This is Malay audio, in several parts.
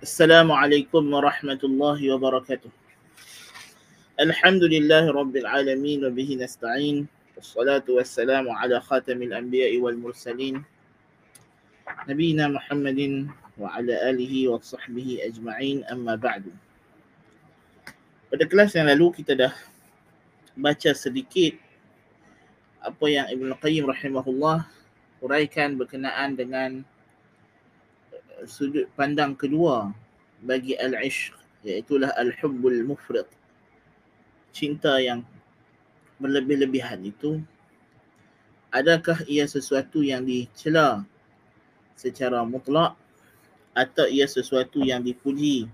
السلام عليكم ورحمة الله وبركاته. الحمد لله رب العالمين وبه نستعين والصلاة والسلام على خاتم الأنبياء والمرسلين نبينا محمد وعلى آله وصحبه أجمعين. أما بعد Pada kelas yang lalu kita dah baca sedikit apa yang Ibn Qayyim rahimahullah uraikan berkenaan dengan sudut pandang kedua bagi al-ishq iaitulah al-hubbul mufrid cinta yang berlebih-lebihan itu adakah ia sesuatu yang dicela secara mutlak atau ia sesuatu yang dipuji?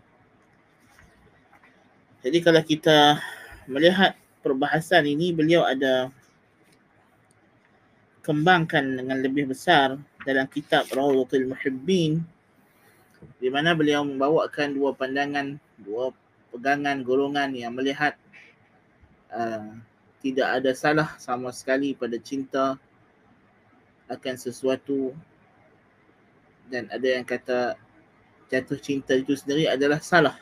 Jadi kalau kita melihat perbahasan ini beliau ada kembangkan dengan lebih besar dalam kitab Rawdatul Muhibbin di mana beliau membawakan dua pandangan, dua pegangan golongan yang melihat uh, tidak ada salah sama sekali pada cinta akan sesuatu. Dan ada yang kata jatuh cinta itu sendiri adalah salah.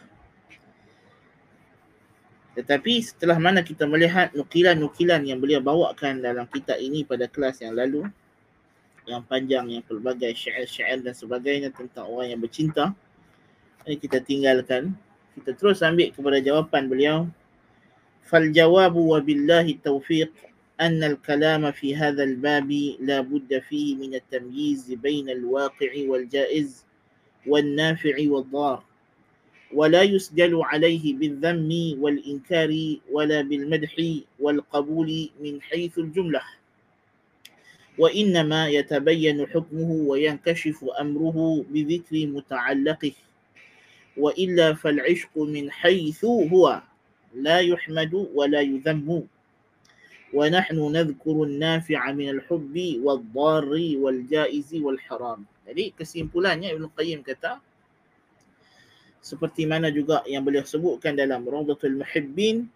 Tetapi setelah mana kita melihat nukilan-nukilan yang beliau bawakan dalam kitab ini pada kelas yang lalu, yang panjang, yang pelbagai syair-syair dan sebagainya tentang orang yang bercinta, ini kita tinggalkan. Kita terus ambil kepada jawapan beliau. فالجواب وبالله التوفيق أن الكلام في هذا الباب لا بد فيه من التمييز بين الواقع والجائز والنافع والضار ولا يسجل عليه بالذم والإنكار ولا بالمدح والقبول من حيث الجملة وإنما يتبين حكمه وينكشف أمره بذكر متعلقه. وإلا فالعشق من حيث هو لا يحمد ولا يذم. ونحن نذكر النافع من الحب والضار والجائز والحرام. Jadi kesimpulannya Ibn Qayyim kata seperti mana juga yang beliau sebutkan dalam Rawdatul Muhibbin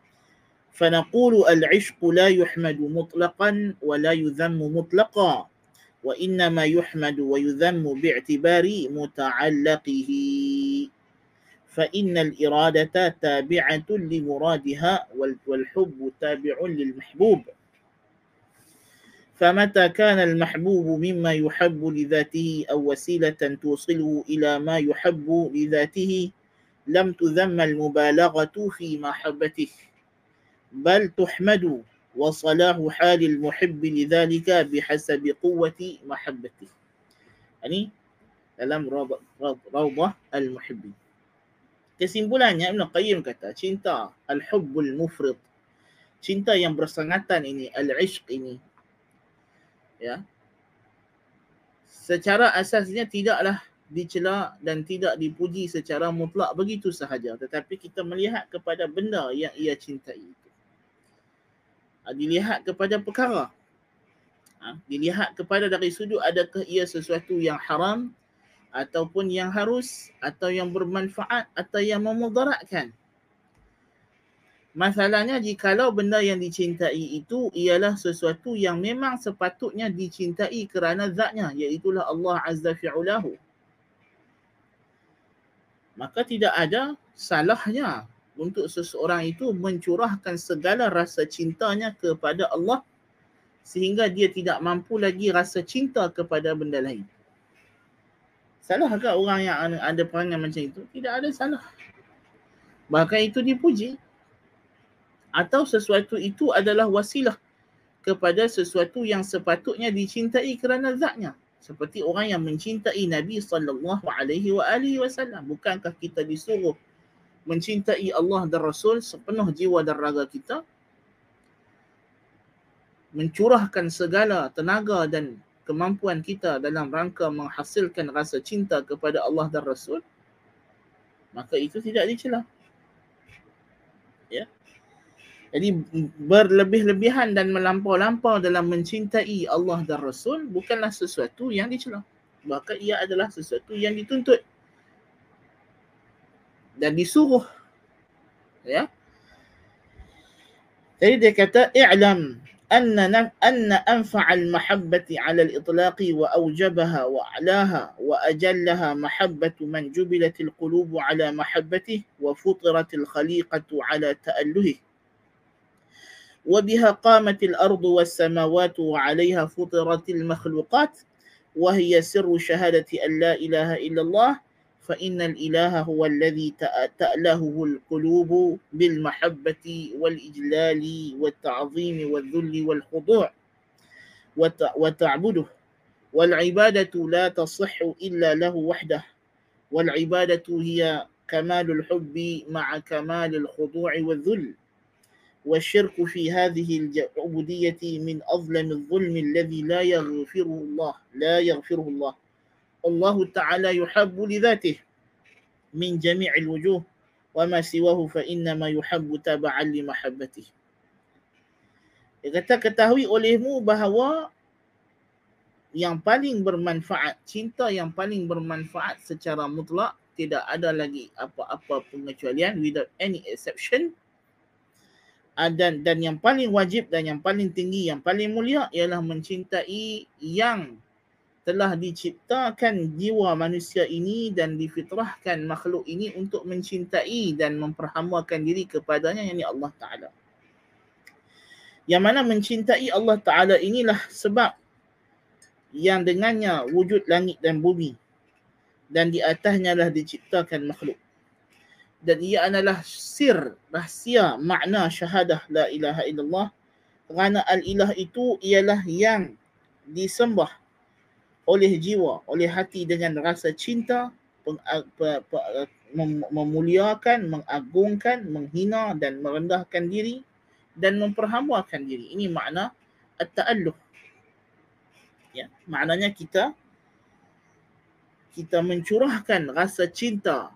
فنقول العشق لا يحمد مطلقا ولا يذم مطلقا وإنما يحمد ويذم باعتبار متعلقه. فإن الإرادة تابعة لمرادها والحب تابع للمحبوب. فمتى كان المحبوب مما يحب لذاته أو وسيلة توصله إلى ما يحب لذاته؟ لم تذم المبالغة في محبته. بل تحمد وصلاح حال المحب لذلك بحسب قوة محبته يعني dalam Rawdah Al-Muhibbin. Kesimpulannya Ibn Qayyim kata cinta Al-Hubbul Mufrid. Cinta yang bersangatan ini, Al-Ishq ini. Ya. Secara asasnya tidaklah dicela dan tidak dipuji secara mutlak begitu sahaja. Tetapi kita melihat kepada benda yang ia cintai itu. Ha, dilihat kepada perkara. Ha, dilihat kepada dari sudut adakah ia sesuatu yang haram ataupun yang harus atau yang bermanfaat atau yang memudaratkan. Masalahnya jikalau benda yang dicintai itu ialah sesuatu yang memang sepatutnya dicintai kerana zatnya iaitulah Allah Azza fi'ulahu. Maka tidak ada salahnya untuk seseorang itu mencurahkan segala rasa cintanya kepada Allah sehingga dia tidak mampu lagi rasa cinta kepada benda lain. Salah ke orang yang ada perangai macam itu? Tidak ada salah. Bahkan itu dipuji. Atau sesuatu itu adalah wasilah kepada sesuatu yang sepatutnya dicintai kerana zatnya. Seperti orang yang mencintai Nabi sallallahu alaihi wa alihi wasallam. Bukankah kita disuruh mencintai Allah dan Rasul sepenuh jiwa dan raga kita? Mencurahkan segala tenaga dan kemampuan kita dalam rangka menghasilkan rasa cinta kepada Allah dan Rasul maka itu tidak dicela. Ya. Jadi berlebih-lebihan dan melampau-lampau dalam mencintai Allah dan Rasul bukanlah sesuatu yang dicela. Maka ia adalah sesuatu yang dituntut dan disuruh ya jadi dia kata i'lam anna anna anfa'al mahabbati 'ala al-itlaqi wa awjabaha wa a'laha wa ajallaha mahabbatu man jubilat al-qulub 'ala mahabbatihi wa futirat al-khaliqatu 'ala ta'alluhi وبها قامت الأرض والسماوات وعليها فطرت المخلوقات وهي سر شهادة أن لا إله إلا الله فإن الإله هو الذي تألهه القلوب بالمحبة والإجلال والتعظيم والذل والخضوع وتعبده. والعبادة لا تصح إلا له وحده. والعبادة هي كمال الحب مع كمال الخضوع والذل. والشرك في هذه العبودية من أظلم الظلم الذي لا يغفره الله لا يغفره الله. الله تعالى يحب لذاته من جميع الوجوه وما yuhabbu taba'an li mahabbatih. Dia Kata ketahui olehmu bahawa yang paling bermanfaat, cinta yang paling bermanfaat secara mutlak tidak ada lagi apa-apa pengecualian without any exception ah, dan, dan yang paling wajib dan yang paling tinggi, yang paling mulia ialah mencintai yang telah diciptakan jiwa manusia ini dan difitrahkan makhluk ini untuk mencintai dan memperhambakan diri kepadanya yakni Allah Taala. Yang mana mencintai Allah Taala inilah sebab yang dengannya wujud langit dan bumi dan di atasnya lah diciptakan makhluk. Dan ia adalah sir rahsia makna syahadah la ilaha illallah kerana al-ilah itu ialah yang disembah oleh jiwa, oleh hati dengan rasa cinta, mem, memuliakan, mengagungkan, menghina dan merendahkan diri dan memperhambakan diri. Ini makna at-ta'alluh. Ya, maknanya kita kita mencurahkan rasa cinta,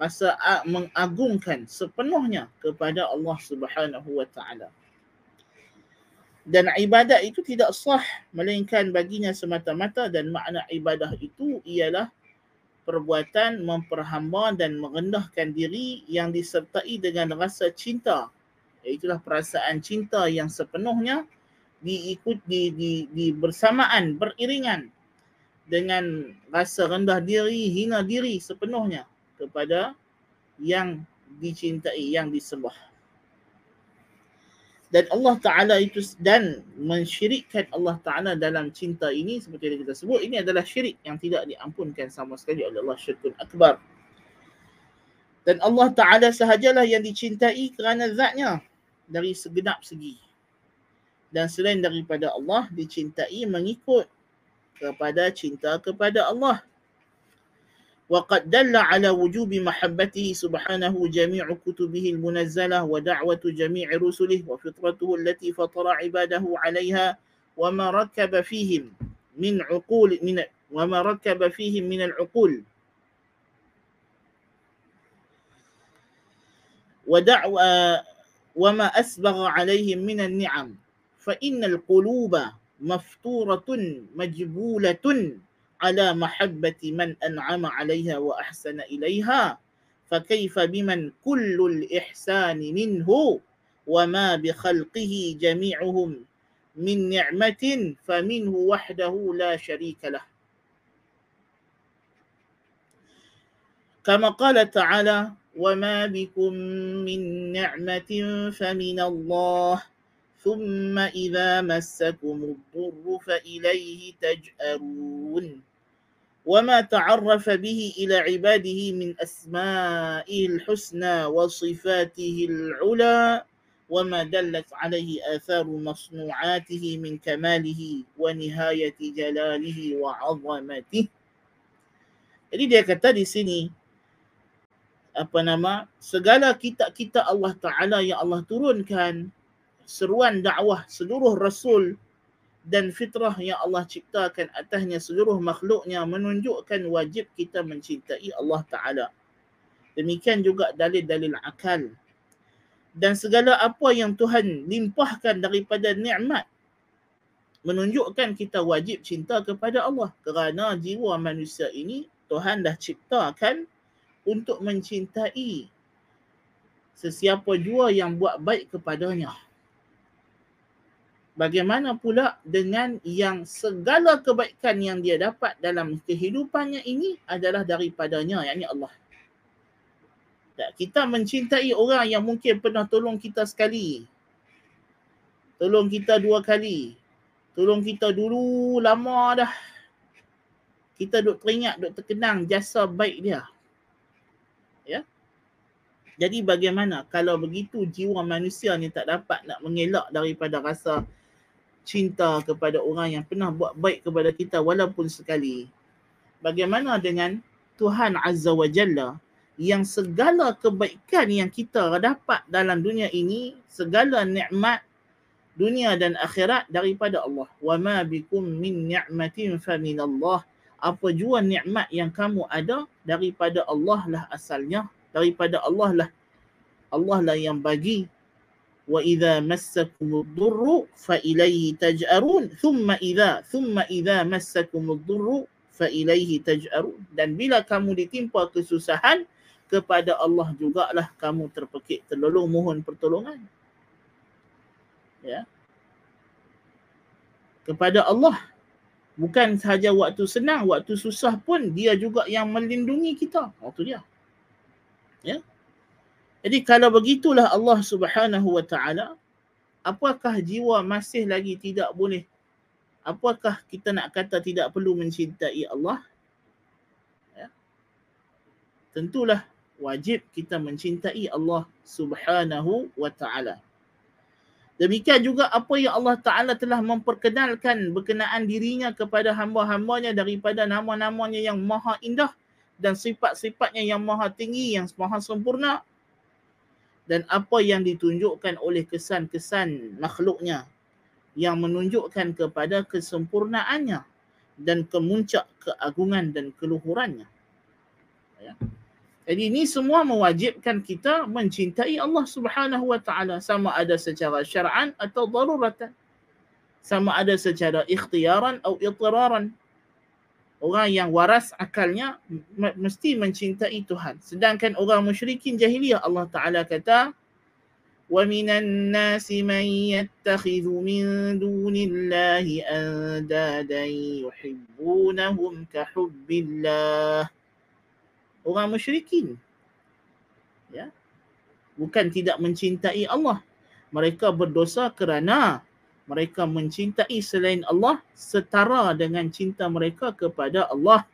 rasa mengagungkan sepenuhnya kepada Allah Subhanahu wa taala dan ibadat itu tidak sah melainkan baginya semata-mata. Dan makna ibadah itu ialah perbuatan memperhamba dan merendahkan diri yang disertai dengan rasa cinta. Itulah perasaan cinta yang sepenuhnya diikut di, di, di bersamaan beriringan dengan rasa rendah diri hina diri sepenuhnya kepada yang dicintai yang disembah dan Allah Ta'ala itu dan mensyirikkan Allah Ta'ala dalam cinta ini seperti yang kita sebut ini adalah syirik yang tidak diampunkan sama sekali oleh Allah syirkun akbar. Dan Allah Ta'ala sahajalah yang dicintai kerana zatnya dari segenap segi. Dan selain daripada Allah dicintai mengikut kepada cinta kepada Allah وقد دل على وجوب محبته سبحانه جميع كتبه المنزلة ودعوة جميع رسله وفطرته التي فطر عباده عليها وما ركب فيهم من عقول من وما ركب فيهم من العقول. ودعوة وما أسبغ عليهم من النعم. فإن القلوب مفتورة مجبولة. على محبة من أنعم عليها وأحسن إليها فكيف بمن كل الإحسان منه؟ وما بخلقه جميعهم من نعمة فمنه وحده لا شريك له. كما قال تعالى وما بكم من نعمة فمن الله ثم إذا مسكم الضر فإليه تجأرون وما تعرف به إلى عباده من أسمائه الحسنى وصفاته العلى وما دلت عليه آثار مصنوعاته من كماله ونهاية جلاله وعظمته. Jadi dia kata di sini apa nama segala kitab-kitab Allah Taala yang Allah turunkan seruan dakwah seluruh rasul dan fitrah yang Allah ciptakan atasnya seluruh makhluknya menunjukkan wajib kita mencintai Allah Ta'ala. Demikian juga dalil-dalil akal. Dan segala apa yang Tuhan limpahkan daripada nikmat menunjukkan kita wajib cinta kepada Allah. Kerana jiwa manusia ini Tuhan dah ciptakan untuk mencintai sesiapa jua yang buat baik kepadanya. Bagaimana pula dengan yang segala kebaikan yang dia dapat dalam kehidupannya ini adalah daripadanya, yakni Allah. Tak, kita mencintai orang yang mungkin pernah tolong kita sekali. Tolong kita dua kali. Tolong kita dulu lama dah. Kita duk teringat, duk terkenang jasa baik dia. Ya. Jadi bagaimana kalau begitu jiwa manusia ni tak dapat nak mengelak daripada rasa cinta kepada orang yang pernah buat baik kepada kita walaupun sekali. Bagaimana dengan Tuhan Azza wa Jalla yang segala kebaikan yang kita dapat dalam dunia ini, segala nikmat dunia dan akhirat daripada Allah. Wa ma bikum min ni'matin fa min Allah. Apa jua nikmat yang kamu ada daripada Allah lah asalnya, daripada Allah lah. Allah lah yang bagi وإذا مسكم الضر فإليه تجأرون ثم إذا ثم إذا مسكم الضر فإليه تجأرون dan bila kamu ditimpa kesusahan kepada Allah jugalah kamu terpekik terlolong mohon pertolongan ya kepada Allah bukan sahaja waktu senang waktu susah pun dia juga yang melindungi kita waktu dia ya Jadi kalau begitulah Allah Subhanahu wa taala, apakah jiwa masih lagi tidak boleh apakah kita nak kata tidak perlu mencintai Allah? Ya. Tentulah wajib kita mencintai Allah Subhanahu wa taala. Demikian juga apa yang Allah Ta'ala telah memperkenalkan berkenaan dirinya kepada hamba-hambanya daripada nama-namanya yang maha indah dan sifat-sifatnya yang maha tinggi, yang maha sempurna dan apa yang ditunjukkan oleh kesan-kesan makhluknya yang menunjukkan kepada kesempurnaannya dan kemuncak keagungan dan keluhurannya. Ya. Jadi ini semua mewajibkan kita mencintai Allah Subhanahu wa taala sama ada secara syar'an atau daruratan. Sama ada secara ikhtiaran atau ittiraran orang yang waras akalnya mesti mencintai Tuhan. Sedangkan orang musyrikin jahiliyah Allah Taala kata wa minan nasi man yattakhidhu min dunillahi andadan yuhibbunahum ka hubbillah. Orang musyrikin ya bukan tidak mencintai Allah. Mereka berdosa kerana mereka mencintai selain Allah setara dengan cinta mereka kepada Allah.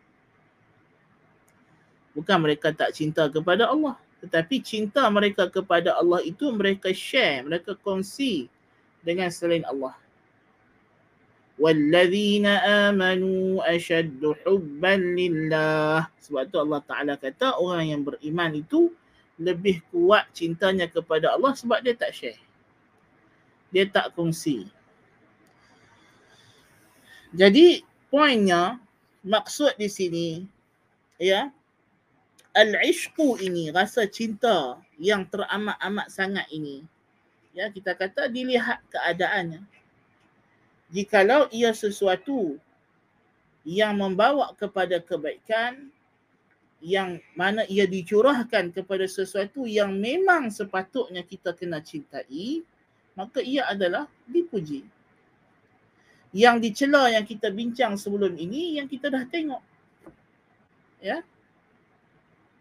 Bukan mereka tak cinta kepada Allah. Tetapi cinta mereka kepada Allah itu mereka share, mereka kongsi dengan selain Allah. وَالَّذِينَ آمَنُوا أَشَدُّ حُبًّا لِلَّهِ Sebab tu Allah Ta'ala kata orang yang beriman itu lebih kuat cintanya kepada Allah sebab dia tak share. Dia tak kongsi. jadi poinnya maksud di sini ya al-ishqu ini rasa cinta yang teramat-amat sangat ini ya kita kata dilihat keadaannya. Jikalau ia sesuatu yang membawa kepada kebaikan yang mana ia dicurahkan kepada sesuatu yang memang sepatutnya kita kena cintai maka ia adalah dipuji yang dicela yang kita bincang sebelum ini yang kita dah tengok. Ya.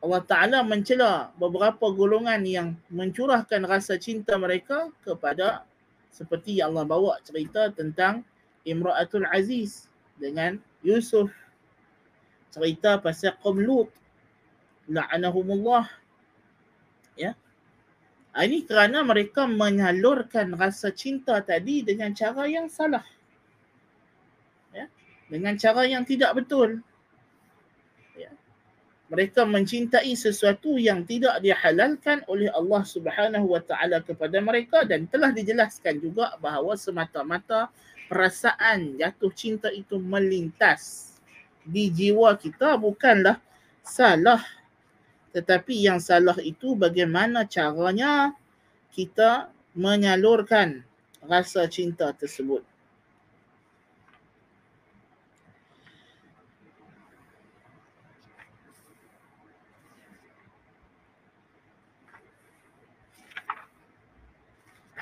Allah Taala mencela beberapa golongan yang mencurahkan rasa cinta mereka kepada seperti yang Allah bawa cerita tentang Imra'atul Aziz dengan Yusuf. Cerita pasal Qom Lut. La'anahumullah. Ya. Ini kerana mereka menyalurkan rasa cinta tadi dengan cara yang salah dengan cara yang tidak betul. Ya. Mereka mencintai sesuatu yang tidak dihalalkan oleh Allah Subhanahu Wa Taala kepada mereka dan telah dijelaskan juga bahawa semata-mata perasaan jatuh cinta itu melintas di jiwa kita bukanlah salah tetapi yang salah itu bagaimana caranya kita menyalurkan rasa cinta tersebut.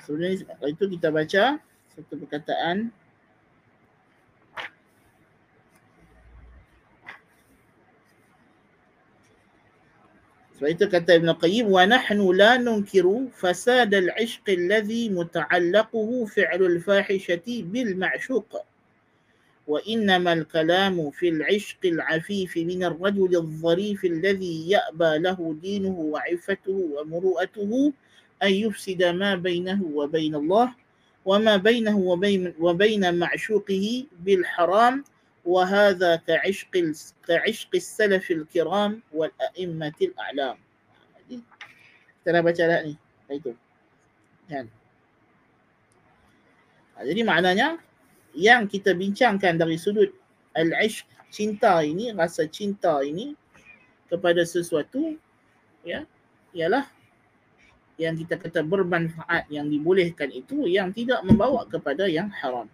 Sebelum itu kita baca satu perkataan Sebab itu kata Ibn Qayyim wa nahnu la nunkiru fasad al-ishq alladhi muta'allaquhu fi'lu al-fahishati bil ma'shuq وإنما الكلام في العشق العفيف من الرجل الظريف الذي يأبى له دينه وعفته ومروءته أن يفسد ما بينه وبين الله وما بينه وبين, وبين معشوقه بالحرام وهذا كعشق كعشق السلف الكرام والأئمة الأعلام ترى baca dah ni itu kan jadi maknanya yang kita bincangkan dari sudut al-ishq cinta ini rasa cinta ini kepada sesuatu ya ialah yang kita kata bermanfaat yang dibolehkan itu yang tidak membawa kepada yang haram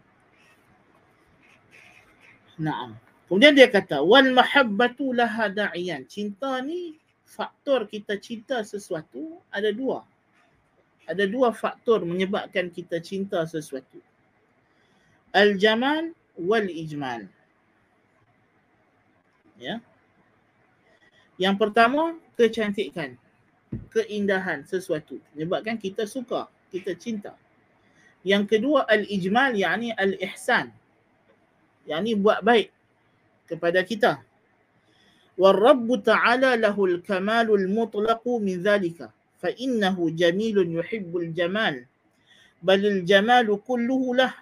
Naam. Kemudian dia kata wal mahabbatu laha da'iyan. Cinta ni faktor kita cinta sesuatu ada dua. Ada dua faktor menyebabkan kita cinta sesuatu. Al jamal wal ijmal. Ya. Yang pertama kecantikan Keindahan sesuatu menyebabkan kita suka, kita cinta. Yang kedua al ijmal yakni al ihsan yang ni buat baik kepada kita. والرب تعالى له الكمال المطلق من ذلك فإنه جميل يحب الجمال بل الجمال كله له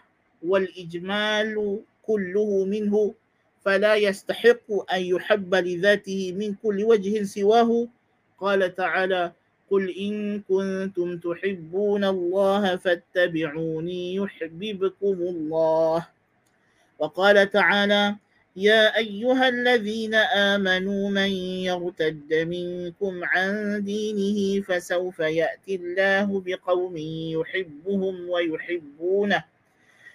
والإجمال كله منه فلا يستحق أن يحب لذاته من كل وجه سواه قال تعالى قل إن كنتم تحبون الله فاتبعوني يحببكم الله. وقال تعالى يا أيها الذين آمنوا من يرتد منكم عن دينه فسوف يأتي الله بقوم يحبهم ويحبونه.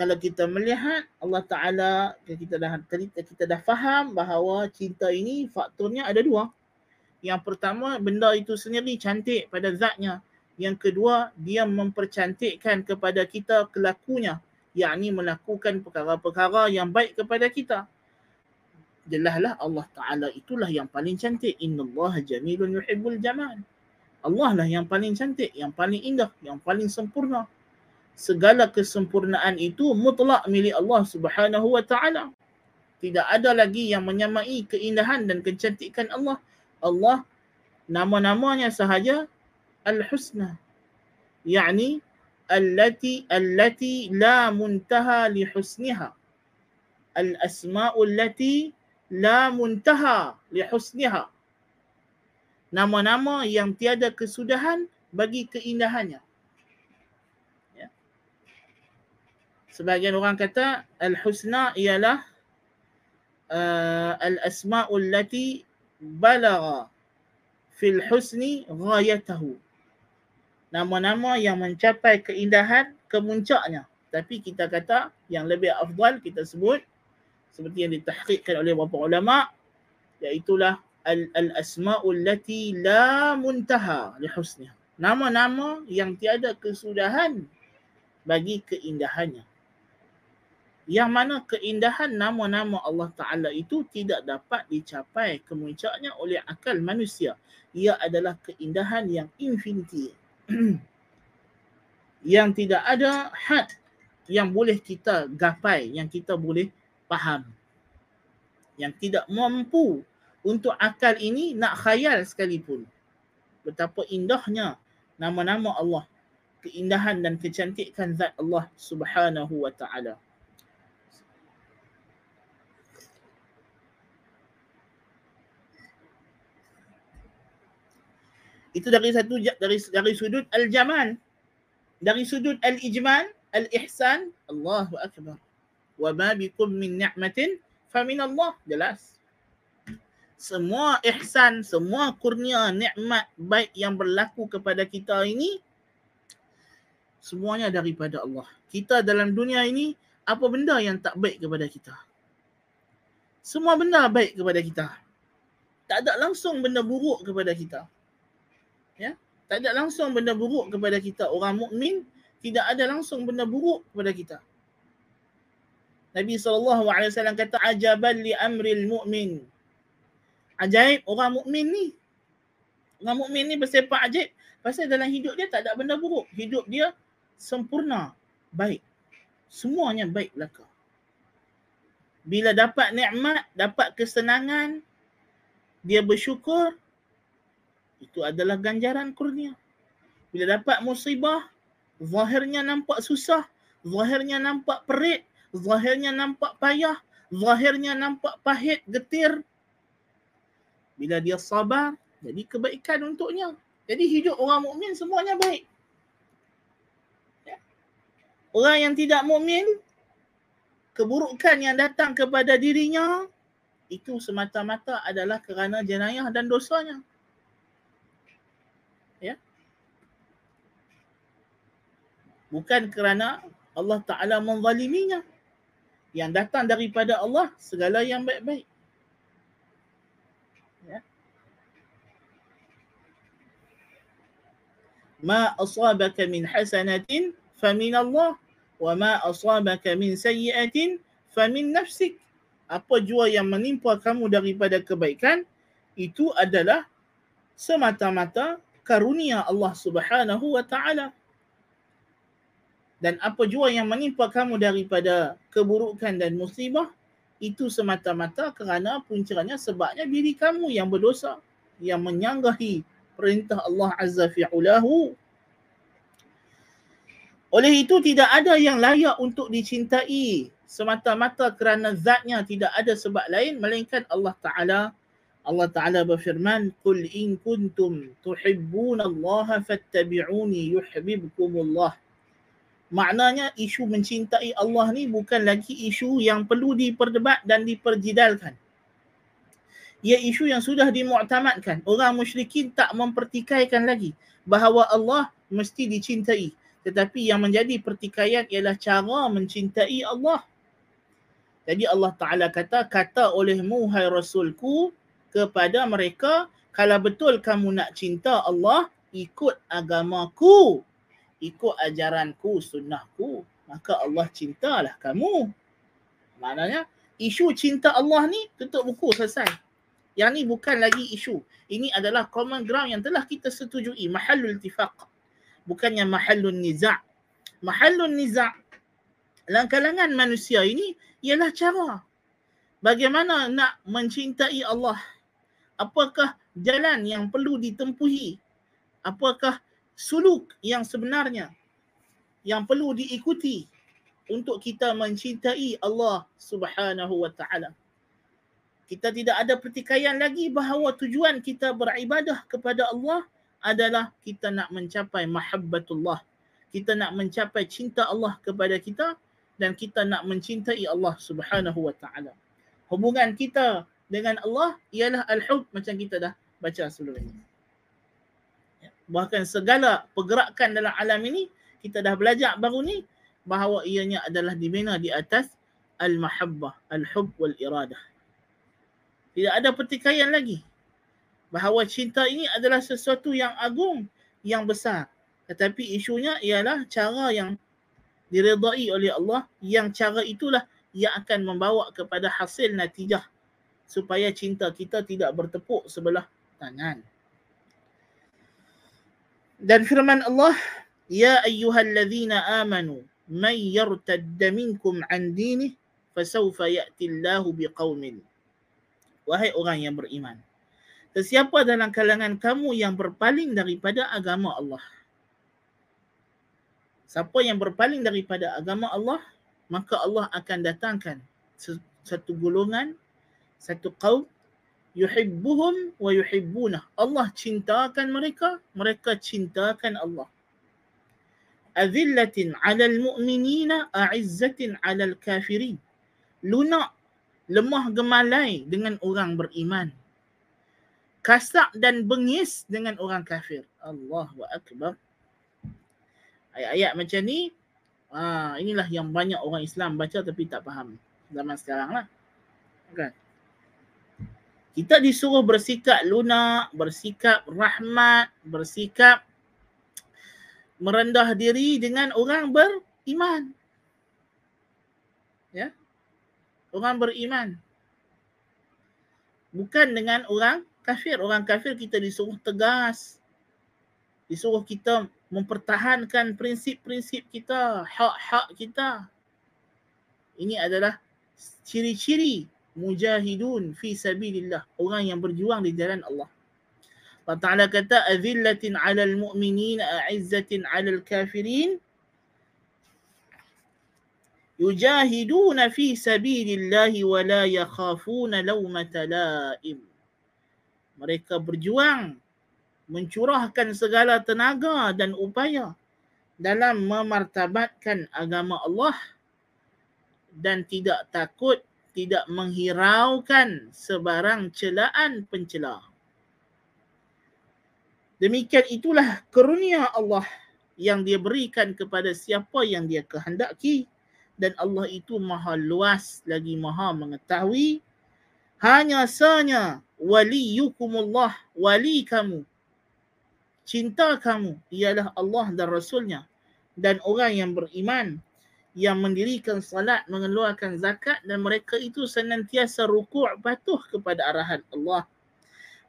kalau kita melihat Allah Ta'ala kita dah kita, dah faham bahawa cinta ini faktornya ada dua. Yang pertama benda itu sendiri cantik pada zatnya. Yang kedua dia mempercantikkan kepada kita kelakunya yakni melakukan perkara-perkara yang baik kepada kita. Jelaslah Allah Ta'ala itulah yang paling cantik. Inna Allah jamilun yuhibbul jamal. Allah lah yang paling cantik, yang paling indah, yang paling sempurna segala kesempurnaan itu mutlak milik Allah Subhanahu wa taala. Tidak ada lagi yang menyamai keindahan dan kecantikan Allah. Allah nama-namanya sahaja al-husna. Yani allati allati la muntaha li husniha. Al-asma'u allati la muntaha li husniha. Nama-nama yang tiada kesudahan bagi keindahannya. Sebagian orang kata al-husna ialah uh, al-asma'ul lati balagha fil husni ghayatahu nama-nama yang mencapai keindahan kemuncaknya. Tapi kita kata yang lebih afdal kita sebut seperti yang ditahqiqkan oleh beberapa ulama iaitulah al-asma'ul lati la muntaha li husniha. Nama-nama yang tiada kesudahan bagi keindahannya. Yang mana keindahan nama-nama Allah Ta'ala itu tidak dapat dicapai kemuncaknya oleh akal manusia. Ia adalah keindahan yang infinity. yang tidak ada had yang boleh kita gapai, yang kita boleh faham. Yang tidak mampu untuk akal ini nak khayal sekalipun. betapa indahnya nama-nama Allah, keindahan dan kecantikan zat Allah Subhanahu wa taala. Itu dari satu dari dari sudut al-jamal. Dari sudut al-ijmal, al-ihsan, Allahu akbar. Wa ma bikum min ni'matin fa min Allah. Jelas. Semua ihsan, semua kurnia, nikmat baik yang berlaku kepada kita ini semuanya daripada Allah. Kita dalam dunia ini apa benda yang tak baik kepada kita? Semua benda baik kepada kita. Tak ada langsung benda buruk kepada kita ya? Tak ada langsung benda buruk kepada kita. Orang mukmin tidak ada langsung benda buruk kepada kita. Nabi SAW kata ajaban li amril mu'min. Ajaib orang mukmin ni. Orang mukmin ni bersepak ajaib. Pasal dalam hidup dia tak ada benda buruk. Hidup dia sempurna baik. Semuanya baik belaka. Bila dapat nikmat dapat kesenangan dia bersyukur itu adalah ganjaran kurnia. Bila dapat musibah, zahirnya nampak susah, zahirnya nampak perit, zahirnya nampak payah, zahirnya nampak pahit, getir. Bila dia sabar, jadi kebaikan untuknya. Jadi hidup orang mukmin semuanya baik. Ya. Orang yang tidak mukmin, keburukan yang datang kepada dirinya itu semata-mata adalah kerana jenayah dan dosanya. ya bukan kerana Allah Taala menzaliminya. Yang datang daripada Allah segala yang baik-baik. Ya. Ma asabaka min hasanatin famin Allah. Wa ma asabaka min sayyi'atin famin nafsik. Apa jua yang menimpa kamu daripada kebaikan itu adalah semata-mata karunia Allah Subhanahu wa taala. Dan apa jua yang menimpa kamu daripada keburukan dan musibah itu semata-mata kerana puncanya sebabnya diri kamu yang berdosa yang menyanggahi perintah Allah Azza fi'ulahu. Oleh itu tidak ada yang layak untuk dicintai semata-mata kerana zatnya tidak ada sebab lain melainkan Allah Ta'ala Allah Ta'ala berfirman Qul in kuntum tuhibbuna Allah fattabi'uni yuhibbukumullah Maknanya isu mencintai Allah ni bukan lagi isu yang perlu diperdebat dan diperjidalkan. Ia isu yang sudah dimu'tamadkan. Orang musyrikin tak mempertikaikan lagi bahawa Allah mesti dicintai. Tetapi yang menjadi pertikaian ialah cara mencintai Allah. Jadi Allah Ta'ala kata, kata olehmu hai Rasulku, kepada mereka kalau betul kamu nak cinta Allah ikut agamaku ikut ajaranku sunnahku maka Allah cintalah kamu. Maknanya isu cinta Allah ni tutup buku selesai. Yang ni bukan lagi isu. Ini adalah common ground yang telah kita setujui. Mahallul ittifaq. Bukannya mahallun niza' mahallun niza' dalam kalangan manusia ini ialah cara. Bagaimana nak mencintai Allah? Apakah jalan yang perlu ditempuhi? Apakah suluk yang sebenarnya yang perlu diikuti untuk kita mencintai Allah Subhanahu wa taala. Kita tidak ada pertikaian lagi bahawa tujuan kita beribadah kepada Allah adalah kita nak mencapai mahabbatullah. Kita nak mencapai cinta Allah kepada kita dan kita nak mencintai Allah Subhanahu wa taala. Hubungan kita dengan Allah ialah al-hub macam kita dah baca sebelum ini. Bahkan segala pergerakan dalam alam ini kita dah belajar baru ni bahawa ianya adalah dibina di atas al-mahabbah, al-hub wal iradah. Tidak ada pertikaian lagi bahawa cinta ini adalah sesuatu yang agung, yang besar. Tetapi isunya ialah cara yang diredai oleh Allah yang cara itulah yang akan membawa kepada hasil natijah supaya cinta kita tidak bertepuk sebelah tangan. Dan firman Allah, Ya ayyuhalladzina amanu, man yartadda minkum an dinih, fasawfa ya'ti Allahu biqawmin. Wahai orang yang beriman, Sesiapa dalam kalangan kamu yang berpaling daripada agama Allah. Siapa yang berpaling daripada agama Allah, maka Allah akan datangkan satu golongan, satu kaum yuhibbuhum wa yuhibbunah. Allah cintakan mereka, mereka cintakan Allah. Azillatin 'alal mu'minina a'izzatin 'alal kafirin. Lunak, lemah gemalai dengan orang beriman kasak dan bengis dengan orang kafir. Allahu akbar. Ayat-ayat macam ni ah inilah yang banyak orang Islam baca tapi tak faham zaman sekarang lah. Kan? Kita disuruh bersikap lunak, bersikap rahmat, bersikap merendah diri dengan orang beriman. Ya? Orang beriman. Bukan dengan orang kafir. Orang kafir kita disuruh tegas. Disuruh kita mempertahankan prinsip-prinsip kita, hak-hak kita. Ini adalah ciri-ciri mujahidun fi sabilillah. Orang yang berjuang di jalan Allah. Allah Ta'ala kata, Azillatin alal mu'minin, a'izzatin alal kafirin. Yujahiduna fi sabilillahi wa la yakhafuna lawmata la'im mereka berjuang mencurahkan segala tenaga dan upaya dalam memartabatkan agama Allah dan tidak takut tidak menghiraukan sebarang celaan pencela. Demikian itulah karunia Allah yang dia berikan kepada siapa yang dia kehendaki. Dan Allah itu maha luas lagi maha mengetahui. Hanya sanya waliyukumullah wali kamu cinta kamu ialah Allah dan Rasulnya. Dan orang yang beriman yang mendirikan salat, mengeluarkan zakat dan mereka itu senantiasa rukuk patuh kepada arahan Allah.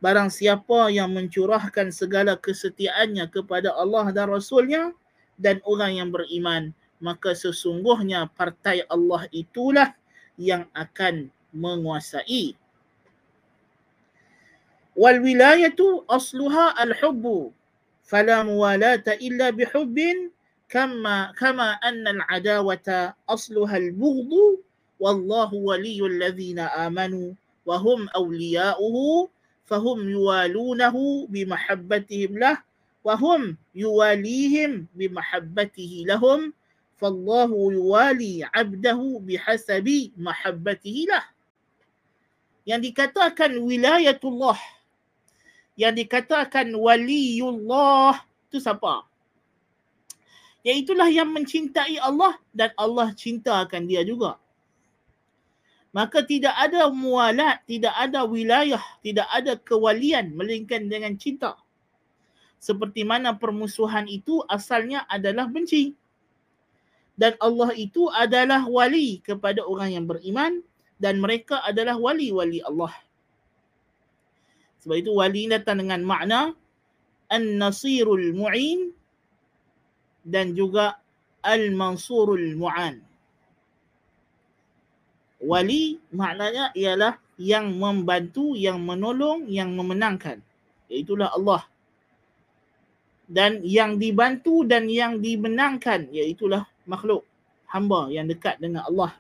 Barang siapa yang mencurahkan segala kesetiaannya kepada Allah dan Rasulnya dan orang yang beriman, maka sesungguhnya partai Allah itulah yang akan menguasai. Wal wilayatu asluha al-hubbu fala muwalata illa bihubbin كما كما أن العداوة أصلها البغض والله ولي الذين آمنوا وهم أولياؤه فهم يوالونه بمحبتهم له وهم يواليهم بمحبته لهم فالله يوالي عبده بحسب محبته له yang dikatakan wilayatullah yang dikatakan waliullah itu siapa? Iaitulah yang mencintai Allah dan Allah cintakan dia juga. Maka tidak ada mualat, tidak ada wilayah, tidak ada kewalian melainkan dengan cinta. Seperti mana permusuhan itu asalnya adalah benci. Dan Allah itu adalah wali kepada orang yang beriman dan mereka adalah wali-wali Allah. Sebab itu wali datang dengan makna An-Nasirul Mu'in dan juga Al-Mansurul Mu'an. Wali maknanya ialah yang membantu, yang menolong, yang memenangkan. Iaitulah Allah. Dan yang dibantu dan yang dimenangkan iaitulah makhluk hamba yang dekat dengan Allah.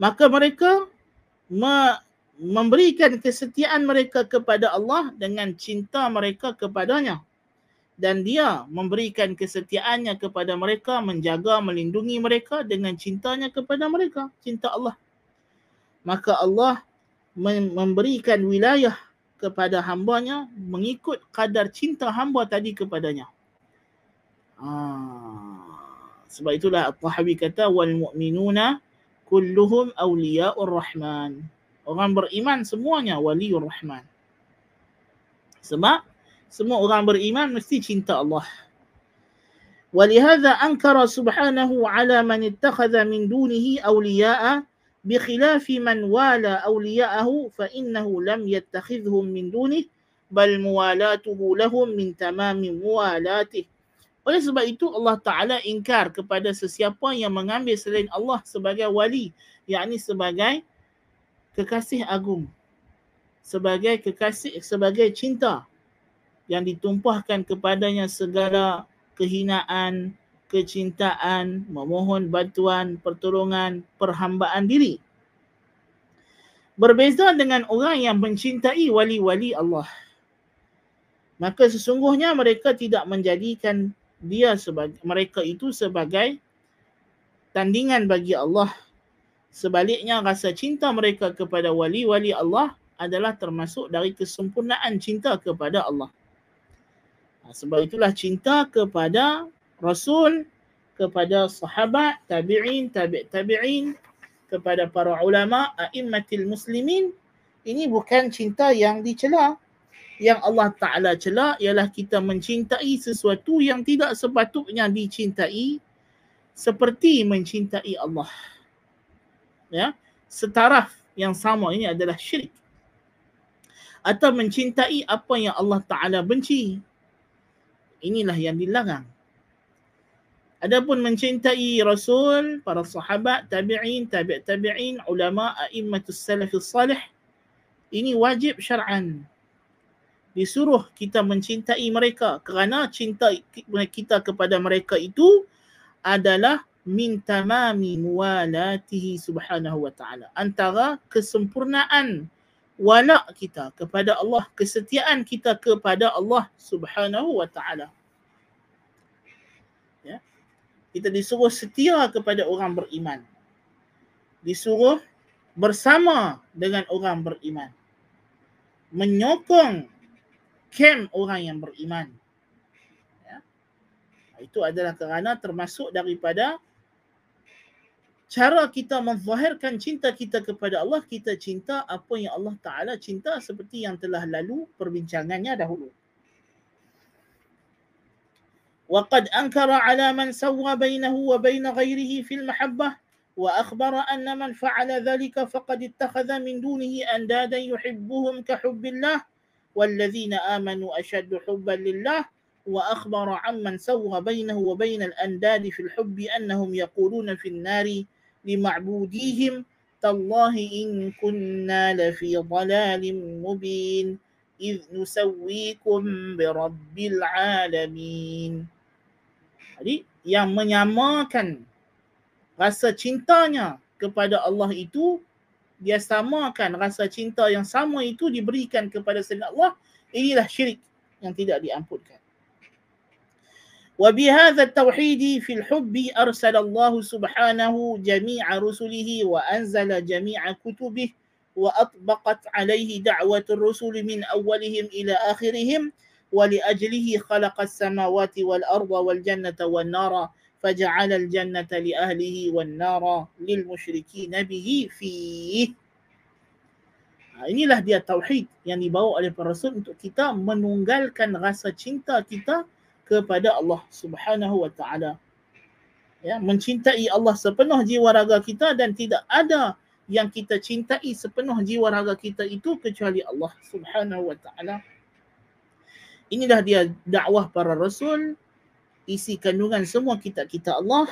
Maka mereka memberikan kesetiaan mereka kepada Allah dengan cinta mereka kepadanya dan dia memberikan kesetiaannya kepada mereka menjaga melindungi mereka dengan cintanya kepada mereka cinta Allah. Maka Allah memberikan wilayah kepada hambanya mengikut kadar cinta hamba tadi kepadanya. Ah, sebab itulah Al-Tahawi kata mu'minuna kulluhum awliya'ur rahman. Orang beriman semuanya waliur rahman. Sebab semua orang beriman mesti cinta Allah. ولهذا أنكر سبحانه على من اتخذ من دونه أولياء بخلاف من والى أولياءه فإنه لم يتخذهم من دونه بل موالاته لهم من تمام موالاته oleh sebab itu Allah Ta'ala ingkar kepada sesiapa yang mengambil selain Allah sebagai wali yakni sebagai kekasih agung. sebagai kekasih sebagai cinta yang ditumpahkan kepadanya segala kehinaan, kecintaan, memohon bantuan, pertolongan, perhambaan diri. Berbeza dengan orang yang mencintai wali-wali Allah. Maka sesungguhnya mereka tidak menjadikan dia sebagai mereka itu sebagai tandingan bagi Allah. Sebaliknya rasa cinta mereka kepada wali-wali Allah adalah termasuk dari kesempurnaan cinta kepada Allah. Ha, sebab itulah cinta kepada Rasul, kepada sahabat, tabi'in, tabi' tabi'in, kepada para ulama, a'immatil muslimin, ini bukan cinta yang dicela. Yang Allah Ta'ala cela ialah kita mencintai sesuatu yang tidak sepatutnya dicintai seperti mencintai Allah. Ya, setaraf yang sama ini adalah syirik. Atau mencintai apa yang Allah Ta'ala benci. Inilah yang dilarang. Adapun mencintai Rasul, para sahabat, tabi'in, tabi' tabi'in, ulama, a'immatus salafis salih, ini wajib syar'an. Disuruh kita mencintai mereka kerana cinta kita kepada mereka itu adalah min tamami muwalatihi subhanahu wa ta'ala. Antara kesempurnaan wala kita kepada Allah, kesetiaan kita kepada Allah subhanahu wa ta'ala kita disuruh setia kepada orang beriman. Disuruh bersama dengan orang beriman. Menyokong kem orang yang beriman. Ya. Itu adalah kerana termasuk daripada cara kita menzahirkan cinta kita kepada Allah, kita cinta apa yang Allah Ta'ala cinta seperti yang telah lalu perbincangannya dahulu. وقد أنكر على من سوى بينه وبين غيره في المحبة وأخبر أن من فعل ذلك فقد اتخذ من دونه أندادا يحبهم كحب الله والذين آمنوا أشد حبا لله وأخبر عمن سوى بينه وبين الأنداد في الحب أنهم يقولون في النار لمعبوديهم تالله إن كنا لفي ضلال مبين إذ نسويكم برب العالمين Jadi yang menyamakan rasa cintanya kepada Allah itu dia samakan rasa cinta yang sama itu diberikan kepada selain Allah inilah syirik yang tidak diampunkan. وبهذا التوحيد في الحب أرسل الله سبحانه جميع رسله وأنزل جميع كتبه وأطبقت عليه دعوة الرسل من أولهم إلى آخرهم ولأجله خلق السماوات والأرض والجنة والنار فجعل الجنة لأهله والنار للمشركين به فيه. Inilah dia tauhid yang dibawa oleh para rasul untuk kita menunggalkan rasa cinta kita kepada Allah Subhanahu wa taala. Ya, mencintai Allah sepenuh jiwa raga kita dan tidak ada yang kita cintai sepenuh jiwa raga kita itu kecuali Allah Subhanahu wa taala. Inilah dia dakwah para rasul isi kandungan semua kitab-kitab Allah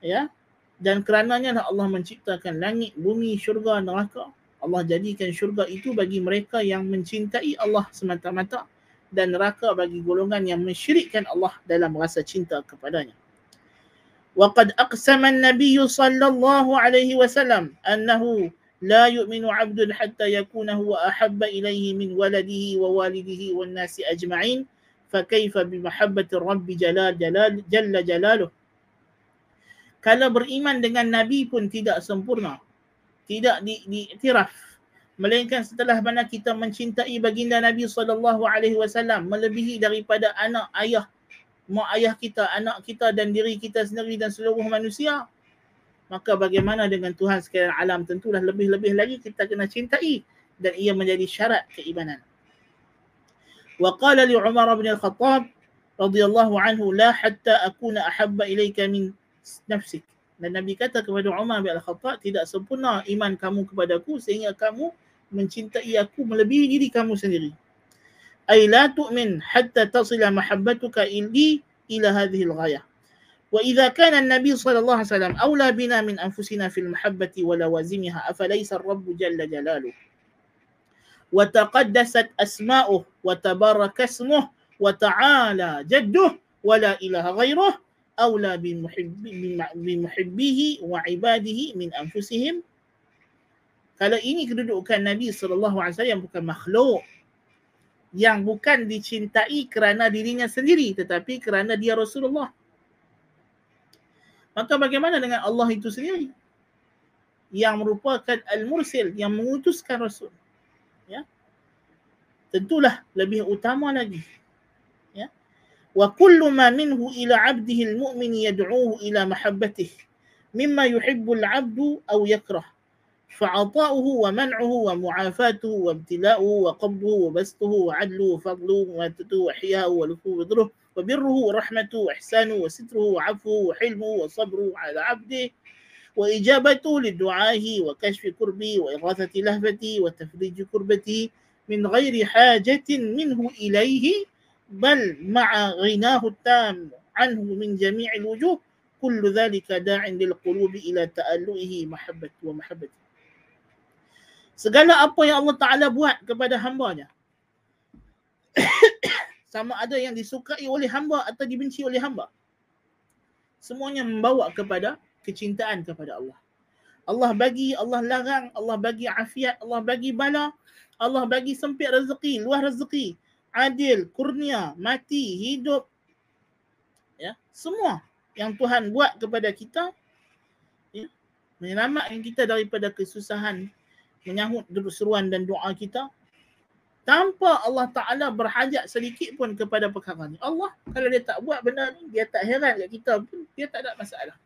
ya dan kerananya lah Allah menciptakan langit, bumi, syurga, neraka. Allah jadikan syurga itu bagi mereka yang mencintai Allah semata-mata dan neraka bagi golongan yang mensyirikkan Allah dalam rasa cinta kepadanya. وقد أقسم النبي صلى الله عليه وسلم أنه لا يؤمن عبد حتى يكون هو أحب إليه من ولده ووالده والناس أجمعين فكيف بمحبة الرب جلال جلال جل جلاله kalau beriman dengan Nabi pun tidak sempurna tidak di, diiktiraf melainkan setelah mana kita mencintai baginda Nabi sallallahu alaihi wasallam melebihi daripada anak ayah mak ayah kita anak kita dan diri kita sendiri dan seluruh manusia maka bagaimana dengan Tuhan sekalian alam tentulah lebih-lebih lagi kita kena cintai dan ia menjadi syarat keimanan. Wa qala li Umar bin Al-Khattab radhiyallahu anhu la hatta akuna ahabba ilayka min nafsik. Dan Nabi kata kepada Umar bin Al-Khattab tidak sempurna iman kamu kepadaku sehingga kamu mencintai aku melebihi diri kamu sendiri. Ay la tu'min hatta tasila mahabbatuka illi ila hadhihi al-ghayah. وإذا كان النبي صلى الله عليه وسلم أولى بنا من أنفسنا في المحبة ولوازمها أفليس الرب جل جلاله وتقدست أسماؤه وتبارك اسمه وتعالى جده ولا إله غيره أولى بمحب بمحبيه وعباده من أنفسهم kalau ini kedudukan Nabi SAW yang bukan makhluk yang bukan dicintai kerana dirinya sendiri tetapi kerana dia Rasulullah. Maka bagaimana dengan Allah itu sendiri? Yang merupakan al-mursil yang mengutuskan Rasul. Ya. Tentulah lebih utama lagi. Ya. Kullu ma minhu ila 'abdihi al-mu'min yad'uhu ila mahabbatihi mimma yuhibbu al-'abdu aw yakrah فعطاؤه ومنعه ومعافاته وابتلاؤه وقبضه وبسطه وعدله وفضله وماتته وحياه ولفه وبره وبره ورحمته وإحسانه وستره وعفوه وحلمه وصبره على عبده وإجابته لدعائه وكشف كربه وإغاثة لهفته وتفريج كربته من غير حاجة منه إليه بل مع غناه التام عنه من جميع الوجوه كل ذلك داع للقلوب إلى تألؤه محبة ومحبته. Segala apa yang Allah Ta'ala buat kepada hambanya. Sama ada yang disukai oleh hamba atau dibenci oleh hamba. Semuanya membawa kepada kecintaan kepada Allah. Allah bagi, Allah larang, Allah bagi afiat, Allah bagi bala, Allah bagi sempit rezeki, luar rezeki, adil, kurnia, mati, hidup. Ya, semua yang Tuhan buat kepada kita ya, menyelamatkan kita daripada kesusahan menyahut seruan dan doa kita tanpa Allah Ta'ala berhajat sedikit pun kepada perkara ni. Allah kalau dia tak buat benda ni, dia tak heran kat kita pun, dia tak ada masalah.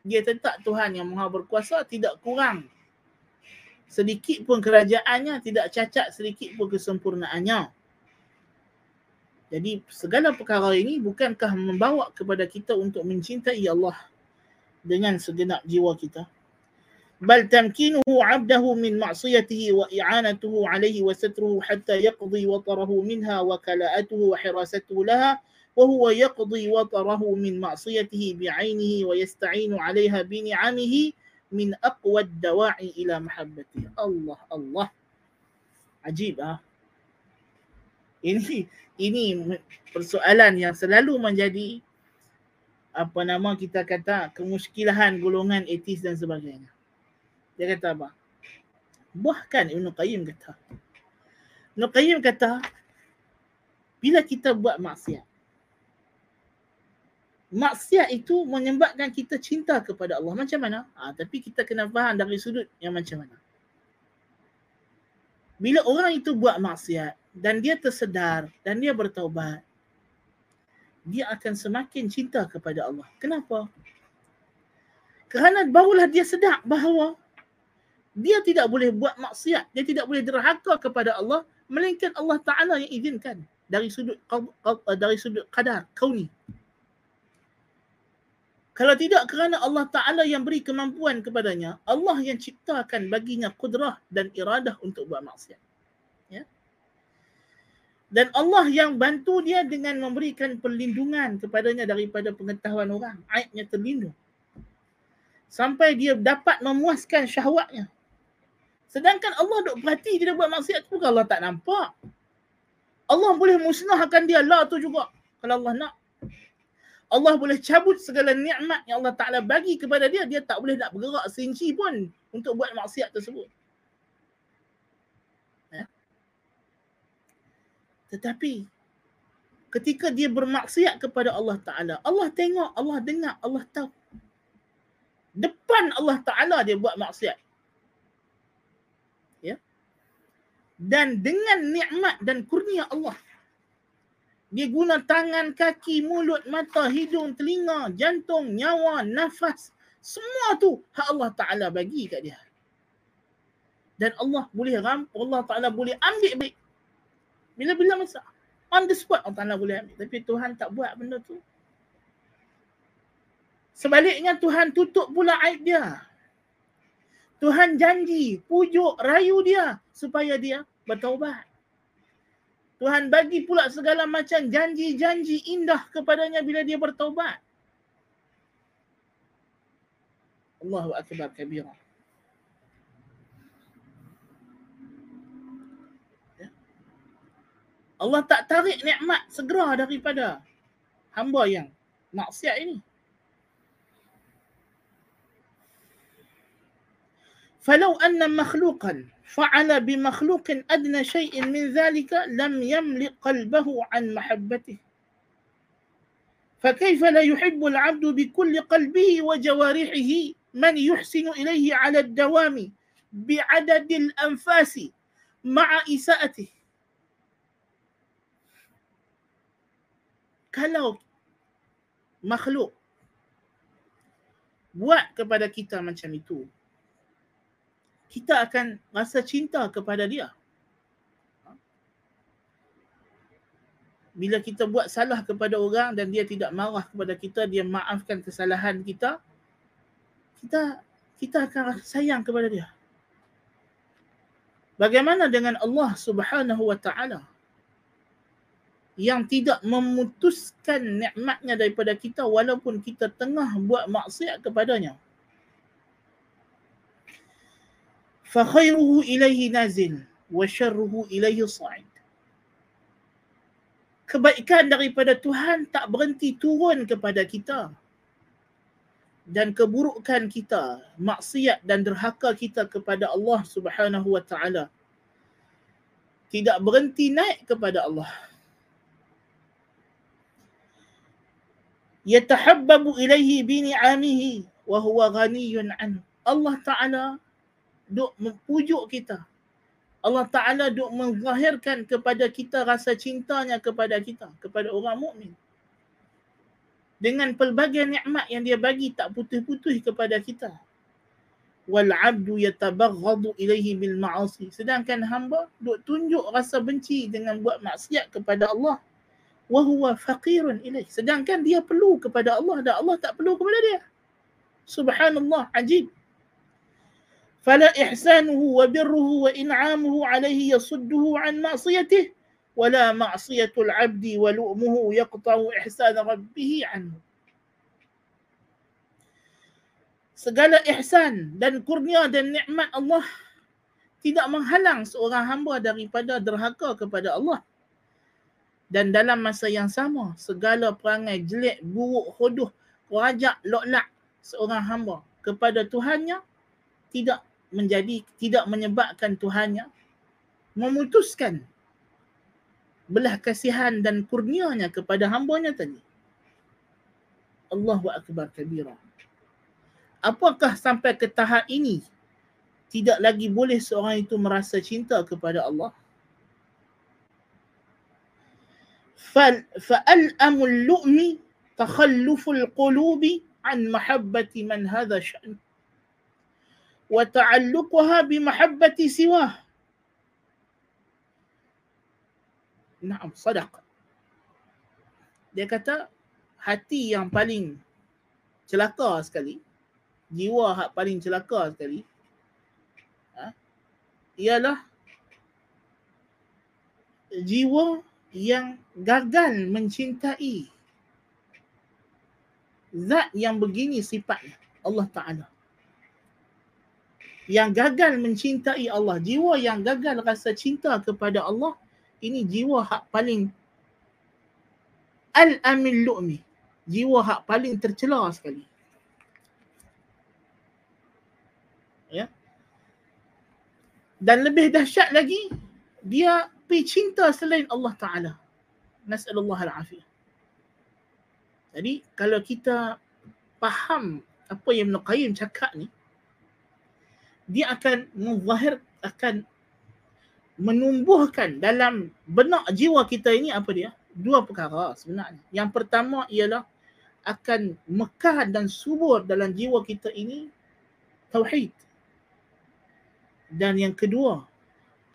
Dia tetap Tuhan yang maha berkuasa, tidak kurang sedikit pun kerajaannya, tidak cacat sedikit pun kesempurnaannya. Jadi segala perkara ini bukankah membawa kepada kita untuk mencintai Allah dengan segenap jiwa kita? بل تمكينه عبده من معصيته وإعانته عليه وستره حتى يقضي وطره منها وكلاءته وحراسته لها وهو يقضي وطره من معصيته بعينه ويستعين عليها بنعمه من أقوى الدواعي إلى محبته الله الله عجيب ها ini ini persoalan yang selalu menjadi apa nama kita kata kemuskilahan golongan etis dan sebagainya dia kata apa? Bahkan Ibn Qayyim kata. Ibn Qayyim kata, bila kita buat maksiat, maksiat itu menyebabkan kita cinta kepada Allah. Macam mana? Ha, tapi kita kena faham dari sudut yang macam mana. Bila orang itu buat maksiat dan dia tersedar dan dia bertaubat, dia akan semakin cinta kepada Allah. Kenapa? Kerana barulah dia sedar bahawa dia tidak boleh buat maksiat, dia tidak boleh derhaka kepada Allah melainkan Allah Taala yang izinkan dari sudut dari sudut qadar kauni. Kalau tidak kerana Allah Taala yang beri kemampuan kepadanya, Allah yang ciptakan baginya kudrah dan iradah untuk buat maksiat. Ya. Dan Allah yang bantu dia dengan memberikan perlindungan kepadanya daripada pengetahuan orang. Aibnya terlindung. Sampai dia dapat memuaskan syahwatnya. Sedangkan Allah duk perhati dia buat maksiat tu bukan Allah tak nampak. Allah boleh musnahkan dia lah tu juga kalau Allah nak. Allah boleh cabut segala nikmat yang Allah Ta'ala bagi kepada dia, dia tak boleh nak bergerak seinci pun untuk buat maksiat tersebut. Ya? Tetapi ketika dia bermaksiat kepada Allah Ta'ala, Allah tengok, Allah dengar, Allah tahu. Depan Allah Ta'ala dia buat maksiat. Dan dengan nikmat dan kurnia Allah. Dia guna tangan, kaki, mulut, mata, hidung, telinga, jantung, nyawa, nafas. Semua tu hak Allah Taala bagi kat dia. Dan Allah boleh ram Allah Taala boleh ambil baik. Bila-bila masa on the spot Allah Taala boleh ambil. Tapi Tuhan tak buat benda tu. Sebaliknya Tuhan tutup pula aib dia Tuhan janji, pujuk, rayu dia supaya dia bertaubat. Tuhan bagi pula segala macam janji-janji indah kepadanya bila dia bertaubat. Allahu akbar kabira. Allah tak tarik nikmat segera daripada hamba yang maksiat ini. فلو أن مخلوقا فعل بمخلوق أدنى شيء من ذلك لم يملك قلبه عن محبته. فكيف لا يحب العبد بكل قلبه وجوارحه؟ من يحسن إليه على الدوام بعدد الأنفاس مع إساءته؟ Kalau makhluk buat kepada kita macam itu kita akan rasa cinta kepada dia. Bila kita buat salah kepada orang dan dia tidak marah kepada kita, dia maafkan kesalahan kita, kita kita akan rasa sayang kepada dia. Bagaimana dengan Allah Subhanahu wa taala yang tidak memutuskan nikmatnya daripada kita walaupun kita tengah buat maksiat kepadanya? فخيره إليه نازل وشره إليه صاعد kebaikan daripada Tuhan tak berhenti turun kepada kita dan keburukan kita maksiat dan derhaka kita kepada Allah Subhanahu wa taala tidak berhenti naik kepada Allah yatahabbabu ilaihi bi ni'amihi wa huwa ghaniyun anhu Allah taala duk mempujuk kita. Allah Ta'ala duk menzahirkan kepada kita rasa cintanya kepada kita, kepada orang mukmin. Dengan pelbagai nikmat yang dia bagi tak putus-putus kepada kita. Wal abdu yatabaghadu ilaihi bil ma'asi. Sedangkan hamba duk tunjuk rasa benci dengan buat maksiat kepada Allah. Wa huwa faqirun ilaih. Sedangkan dia perlu kepada Allah dan Allah tak perlu kepada dia. Subhanallah, ajib. فلا إحسانه وبره وإنعامه عليه يصده عن معصيته ولا معصية العبد ولؤمه يقطع إحسان ربه عنه segala ihsan dan kurnia dan nikmat Allah tidak menghalang seorang hamba daripada derhaka kepada Allah. Dan dalam masa yang sama, segala perangai jelek, buruk, hodoh, rajak, loklak seorang hamba kepada Tuhannya tidak menjadi tidak menyebabkan Tuhannya memutuskan belah kasihan dan kurnianya kepada hambanya tadi. Allahu Akbar kabira. Apakah sampai ke tahap ini tidak lagi boleh seorang itu merasa cinta kepada Allah? فَأَلْأَمُ اللُّؤْمِ تَخَلُّفُ الْقُلُوبِ عَنْ مَحَبَّةِ مَنْ هَذَا wa ta'alluquha bi mahabbati siwah. Naam, sadaq. dia kata hati yang paling celaka sekali jiwa hak paling celaka sekali ha, ialah jiwa yang gagal mencintai zat yang begini sifatnya Allah Ta'ala yang gagal mencintai Allah, jiwa yang gagal rasa cinta kepada Allah, ini jiwa hak paling al-amil lu'mi. Jiwa hak paling tercela sekali. Ya. Dan lebih dahsyat lagi, dia pergi cinta selain Allah Ta'ala. Nas'alullah al-afiyah. Jadi kalau kita faham apa yang Ibn Qayyim cakap ni, dia akan menzahir akan menumbuhkan dalam benak jiwa kita ini apa dia? Dua perkara sebenarnya. Yang pertama ialah akan mekar dan subur dalam jiwa kita ini tauhid. Dan yang kedua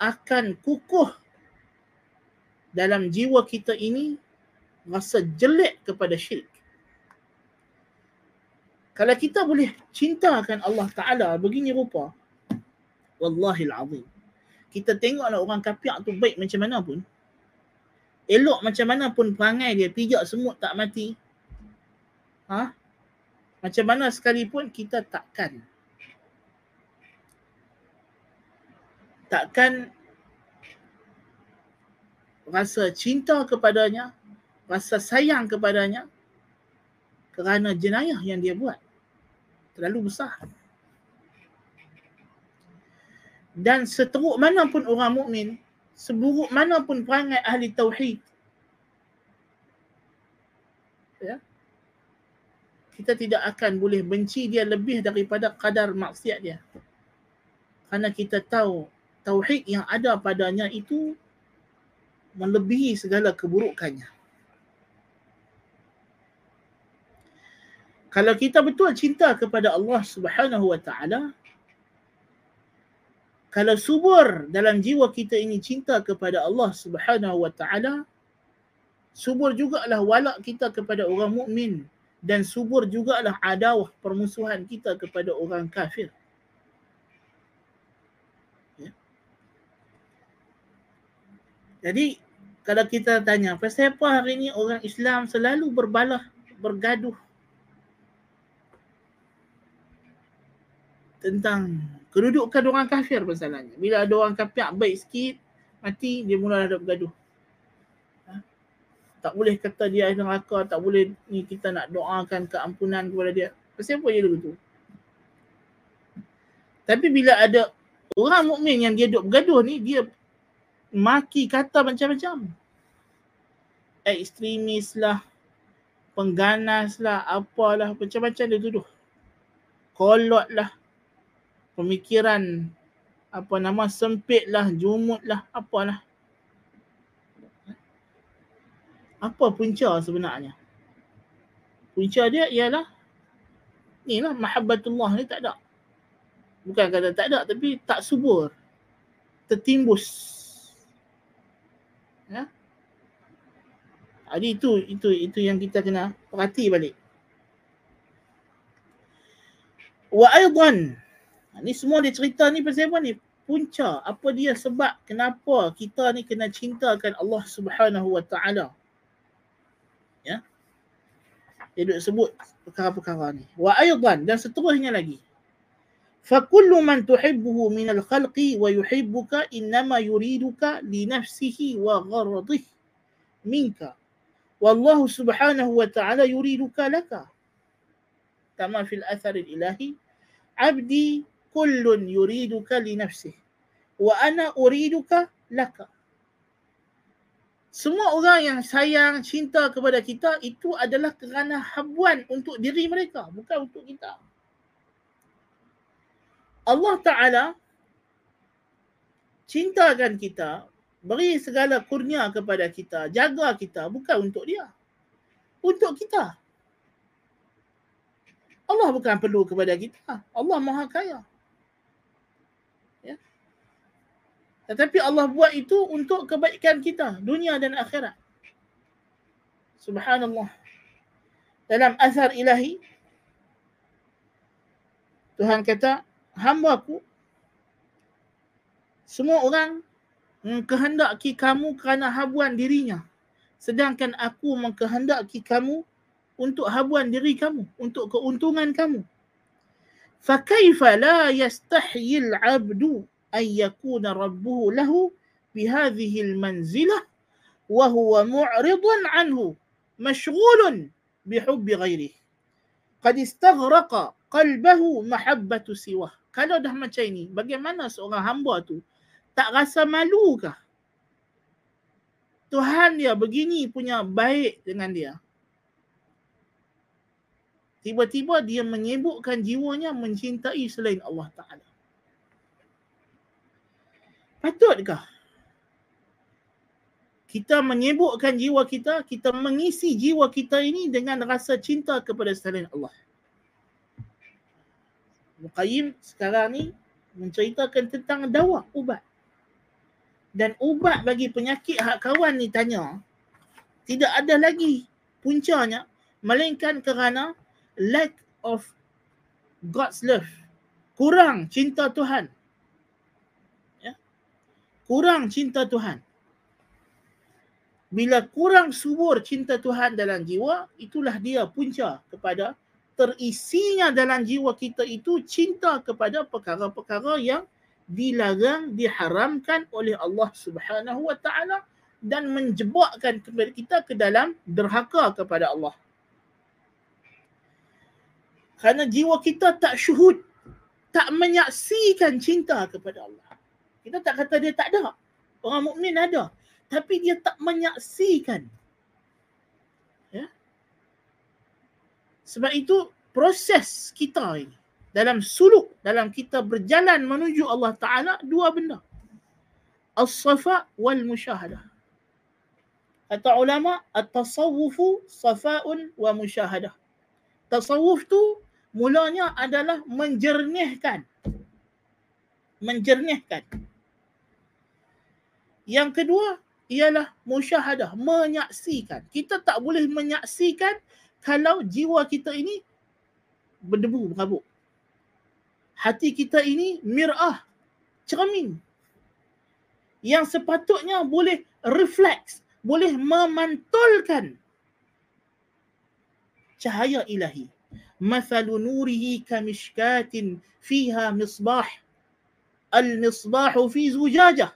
akan kukuh dalam jiwa kita ini rasa jelek kepada syirik. Kalau kita boleh cintakan Allah Ta'ala begini rupa, Wallahil azim. Kita tengoklah orang kafir tu baik macam mana pun. Elok macam mana pun perangai dia, pijak semut tak mati. Ha? Macam mana sekalipun kita takkan. Takkan rasa cinta kepadanya, rasa sayang kepadanya kerana jenayah yang dia buat terlalu besar. Dan seteruk mana pun orang mukmin, seburuk mana pun perangai ahli tauhid. Ya. Kita tidak akan boleh benci dia lebih daripada kadar maksiat dia. Karena kita tahu tauhid yang ada padanya itu melebihi segala keburukannya. Kalau kita betul cinta kepada Allah Subhanahu wa taala, kalau subur dalam jiwa kita ini cinta kepada Allah Subhanahu wa taala subur jugalah walak kita kepada orang mukmin dan subur jugalah adawah permusuhan kita kepada orang kafir ya. jadi kalau kita tanya pasal apa hari ini orang Islam selalu berbalah bergaduh tentang kedudukan orang kafir masalahnya. Bila ada orang kafir baik sikit, mati dia mula ada bergaduh. Ha? Tak boleh kata dia ahli neraka, tak boleh ni kita nak doakan keampunan kepada dia. Pasal apa dia begitu? Tapi bila ada orang mukmin yang dia duk bergaduh ni, dia maki kata macam-macam. Ekstremis lah, pengganas lah, apalah, macam-macam dia tuduh. Kolot lah, pemikiran apa nama sempit lah, jumut lah, apalah. Apa punca sebenarnya? Punca dia ialah ni lah mahabbatullah ni tak ada. Bukan kata tak ada tapi tak subur. Tertimbus. Ya? Jadi itu itu itu yang kita kena perhati balik. Wa aidan Ha, ni semua dia cerita ni pasal apa ni? Punca. Apa dia sebab kenapa kita ni kena cintakan Allah Subhanahu Wa Taala? Ya. Dia duk sebut perkara-perkara ni. Wa aidan dan seterusnya lagi. فكل من تحبه من الخلق ويحبك إنما يريدك لنفسه وغرضه منك والله سبحانه وتعالى يريدك لك كما في الأثر الإلهي عبدي kullun yuriduka li nafsih. Wa ana uriduka laka. Semua orang yang sayang cinta kepada kita itu adalah kerana habuan untuk diri mereka bukan untuk kita. Allah Taala cintakan kita beri segala kurnia kepada kita jaga kita bukan untuk dia. Untuk kita. Allah bukan perlu kepada kita. Allah Maha Kaya Tetapi Allah buat itu untuk kebaikan kita, dunia dan akhirat. Subhanallah. Dalam asar ilahi, Tuhan kata, hamba aku, semua orang mengkehendaki kamu kerana habuan dirinya. Sedangkan aku mengkehendaki kamu untuk habuan diri kamu, untuk keuntungan kamu. فكيف لا يستحيي العبد an yakuna rabbuhu lahu bihadhihi almanzilah wa huwa mu'ridun anhu mashghulun bihubbi ghairihi qad istaghraqa qalbahu mahabbatu siwa. kalau dah macam ini bagaimana seorang hamba tu tak rasa malu kah Tuhan dia begini punya baik dengan dia. Tiba-tiba dia menyebutkan jiwanya mencintai selain Allah Ta'ala. Patutkah kita menyebutkan jiwa kita, kita mengisi jiwa kita ini dengan rasa cinta kepada selain Allah. Muqayyim sekarang ni menceritakan tentang dawa, ubat. Dan ubat bagi penyakit hak kawan ni tanya, tidak ada lagi puncanya melainkan kerana lack of God's love. Kurang cinta Tuhan kurang cinta Tuhan. Bila kurang subur cinta Tuhan dalam jiwa, itulah dia punca kepada terisinya dalam jiwa kita itu cinta kepada perkara-perkara yang dilarang, diharamkan oleh Allah Subhanahu Wa Taala dan menjebakkan kepada kita ke dalam derhaka kepada Allah. Kerana jiwa kita tak syuhud, tak menyaksikan cinta kepada Allah. Kita tak kata dia tak ada. Orang mukmin ada. Tapi dia tak menyaksikan. Ya? Sebab itu proses kita ini dalam suluk, dalam kita berjalan menuju Allah Ta'ala, dua benda as-safa wal musyahadah. Kata ulama, at-tasawwufu safa'un wa musyahadah. Tasawuf tu mulanya adalah menjernihkan. Menjernihkan. Yang kedua ialah musyahadah, menyaksikan. Kita tak boleh menyaksikan kalau jiwa kita ini berdebu, berabuk. Hati kita ini mir'ah, cermin, yang sepatutnya boleh refleks, boleh memantulkan cahaya ilahi. Mathalu nurihi kamishkatin fiha misbah. Al-misbahu fi zujajah.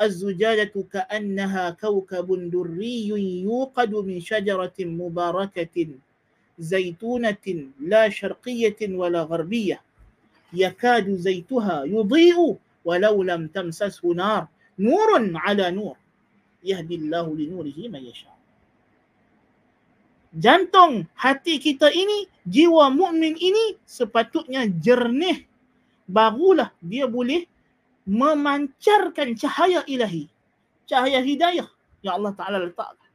الزجاجة كأنها كوكب دري يوقد من شجرة مباركة زيتونة لا شرقية ولا غربية يكاد زيتها يضيء ولو لم تمسسه نار نور على نور يهدي الله لنوره من يشاء jantung hati kita ini, jiwa mukmin ini sepatutnya jernih. Barulah dia boleh memancarkan cahaya ilahi. Cahaya hidayah yang Allah Taala letakkan.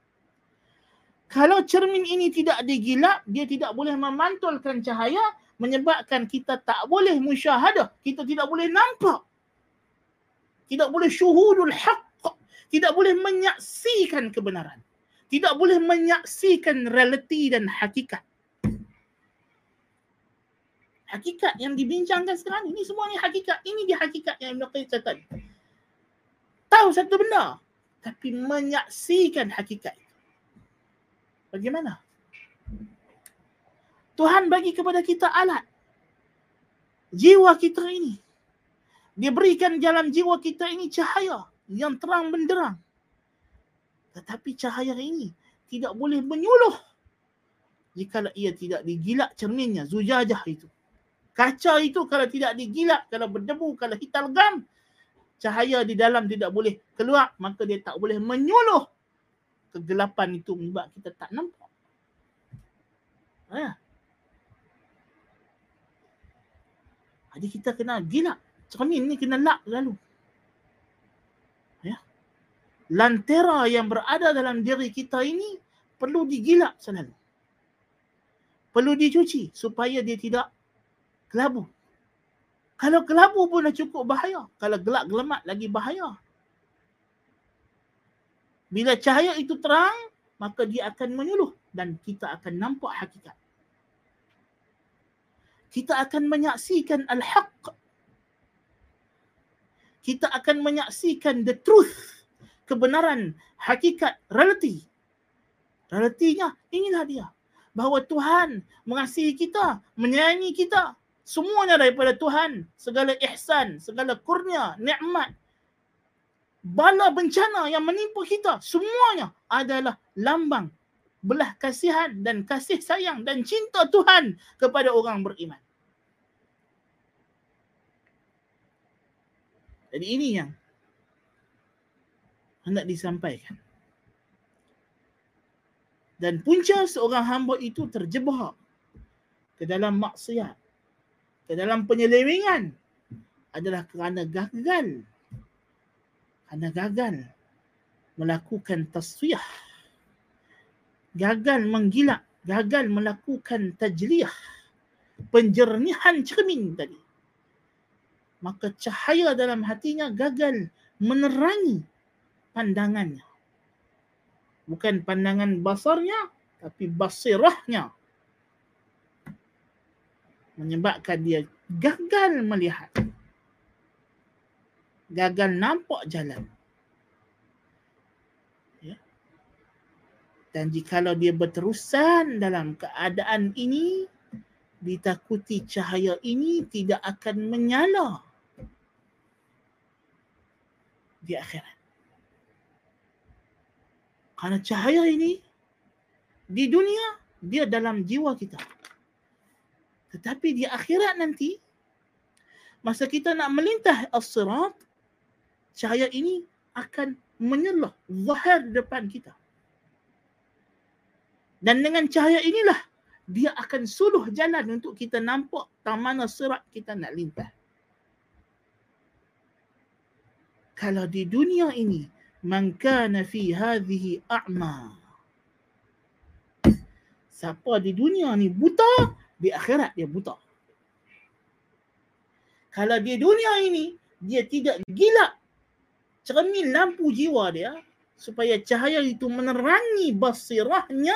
Kalau cermin ini tidak digilap dia tidak boleh memantulkan cahaya menyebabkan kita tak boleh musyahadah. Kita tidak boleh nampak. Tidak boleh syuhudul haq, tidak boleh menyaksikan kebenaran, tidak boleh menyaksikan realiti dan hakikat. Hakikat yang dibincangkan sekarang ini semua ni hakikat. Ini dia hakikat yang Ibn Qayyim catat. Tahu satu benda tapi menyaksikan hakikat. Bagaimana? Tuhan bagi kepada kita alat. Jiwa kita ini dia berikan jalan jiwa kita ini cahaya yang terang benderang. Tetapi cahaya ini tidak boleh menyuluh jika ia tidak digilak cerminnya, zujajah itu. Kaca itu kalau tidak digilak, kalau berdebu, kalau hitam gam, cahaya di dalam tidak boleh keluar, maka dia tak boleh menyuluh kegelapan itu sebab kita tak nampak. Ha. Jadi kita kena gilak cermin ni kena lak lalu. Ya. Lantera yang berada dalam diri kita ini perlu digilap selalu. Perlu dicuci supaya dia tidak kelabu. Kalau kelabu pun dah cukup bahaya. Kalau gelap gelemat lagi bahaya. Bila cahaya itu terang, maka dia akan menyuluh dan kita akan nampak hakikat. Kita akan menyaksikan al-haq kita akan menyaksikan the truth, kebenaran, hakikat, realiti. Realitinya inilah dia. Bahawa Tuhan mengasihi kita, menyayangi kita. Semuanya daripada Tuhan. Segala ihsan, segala kurnia, nikmat. Bala bencana yang menimpa kita, semuanya adalah lambang belah kasihan dan kasih sayang dan cinta Tuhan kepada orang beriman. Jadi ini yang hendak disampaikan. Dan punca seorang hamba itu terjebak ke dalam maksiat, ke dalam penyelewengan adalah kerana gagal. Kerana gagal melakukan tasfiyah. Gagal menggilak, gagal melakukan tajliyah. Penjernihan cermin tadi maka cahaya dalam hatinya gagal menerangi pandangannya. Bukan pandangan basarnya, tapi basirahnya. Menyebabkan dia gagal melihat. Gagal nampak jalan. Ya. Dan jikalau dia berterusan dalam keadaan ini, ditakuti cahaya ini tidak akan menyala di akhirat. Karena cahaya ini di dunia dia dalam jiwa kita. Tetapi di akhirat nanti masa kita nak melintah as-sirat cahaya ini akan menyelah zahir depan kita. Dan dengan cahaya inilah dia akan suluh jalan untuk kita nampak tang mana kita nak lintah. Kalau di dunia ini man kana fi hadhihi a'ma. Siapa di dunia ni buta, di akhirat dia buta. Kalau di dunia ini dia tidak gila cermin lampu jiwa dia supaya cahaya itu menerangi basirahnya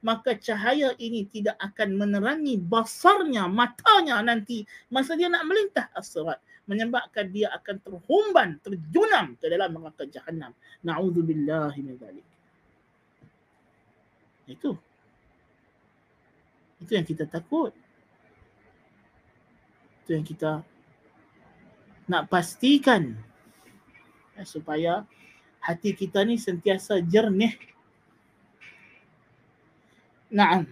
maka cahaya ini tidak akan menerangi basarnya matanya nanti. Masa dia nak melintah as-sirat menyebabkan dia akan terhumban terjunam ke dalam neraka jahanam naudzubillahi min itu itu yang kita takut itu yang kita nak pastikan eh, supaya hati kita ni sentiasa jernih. Naam.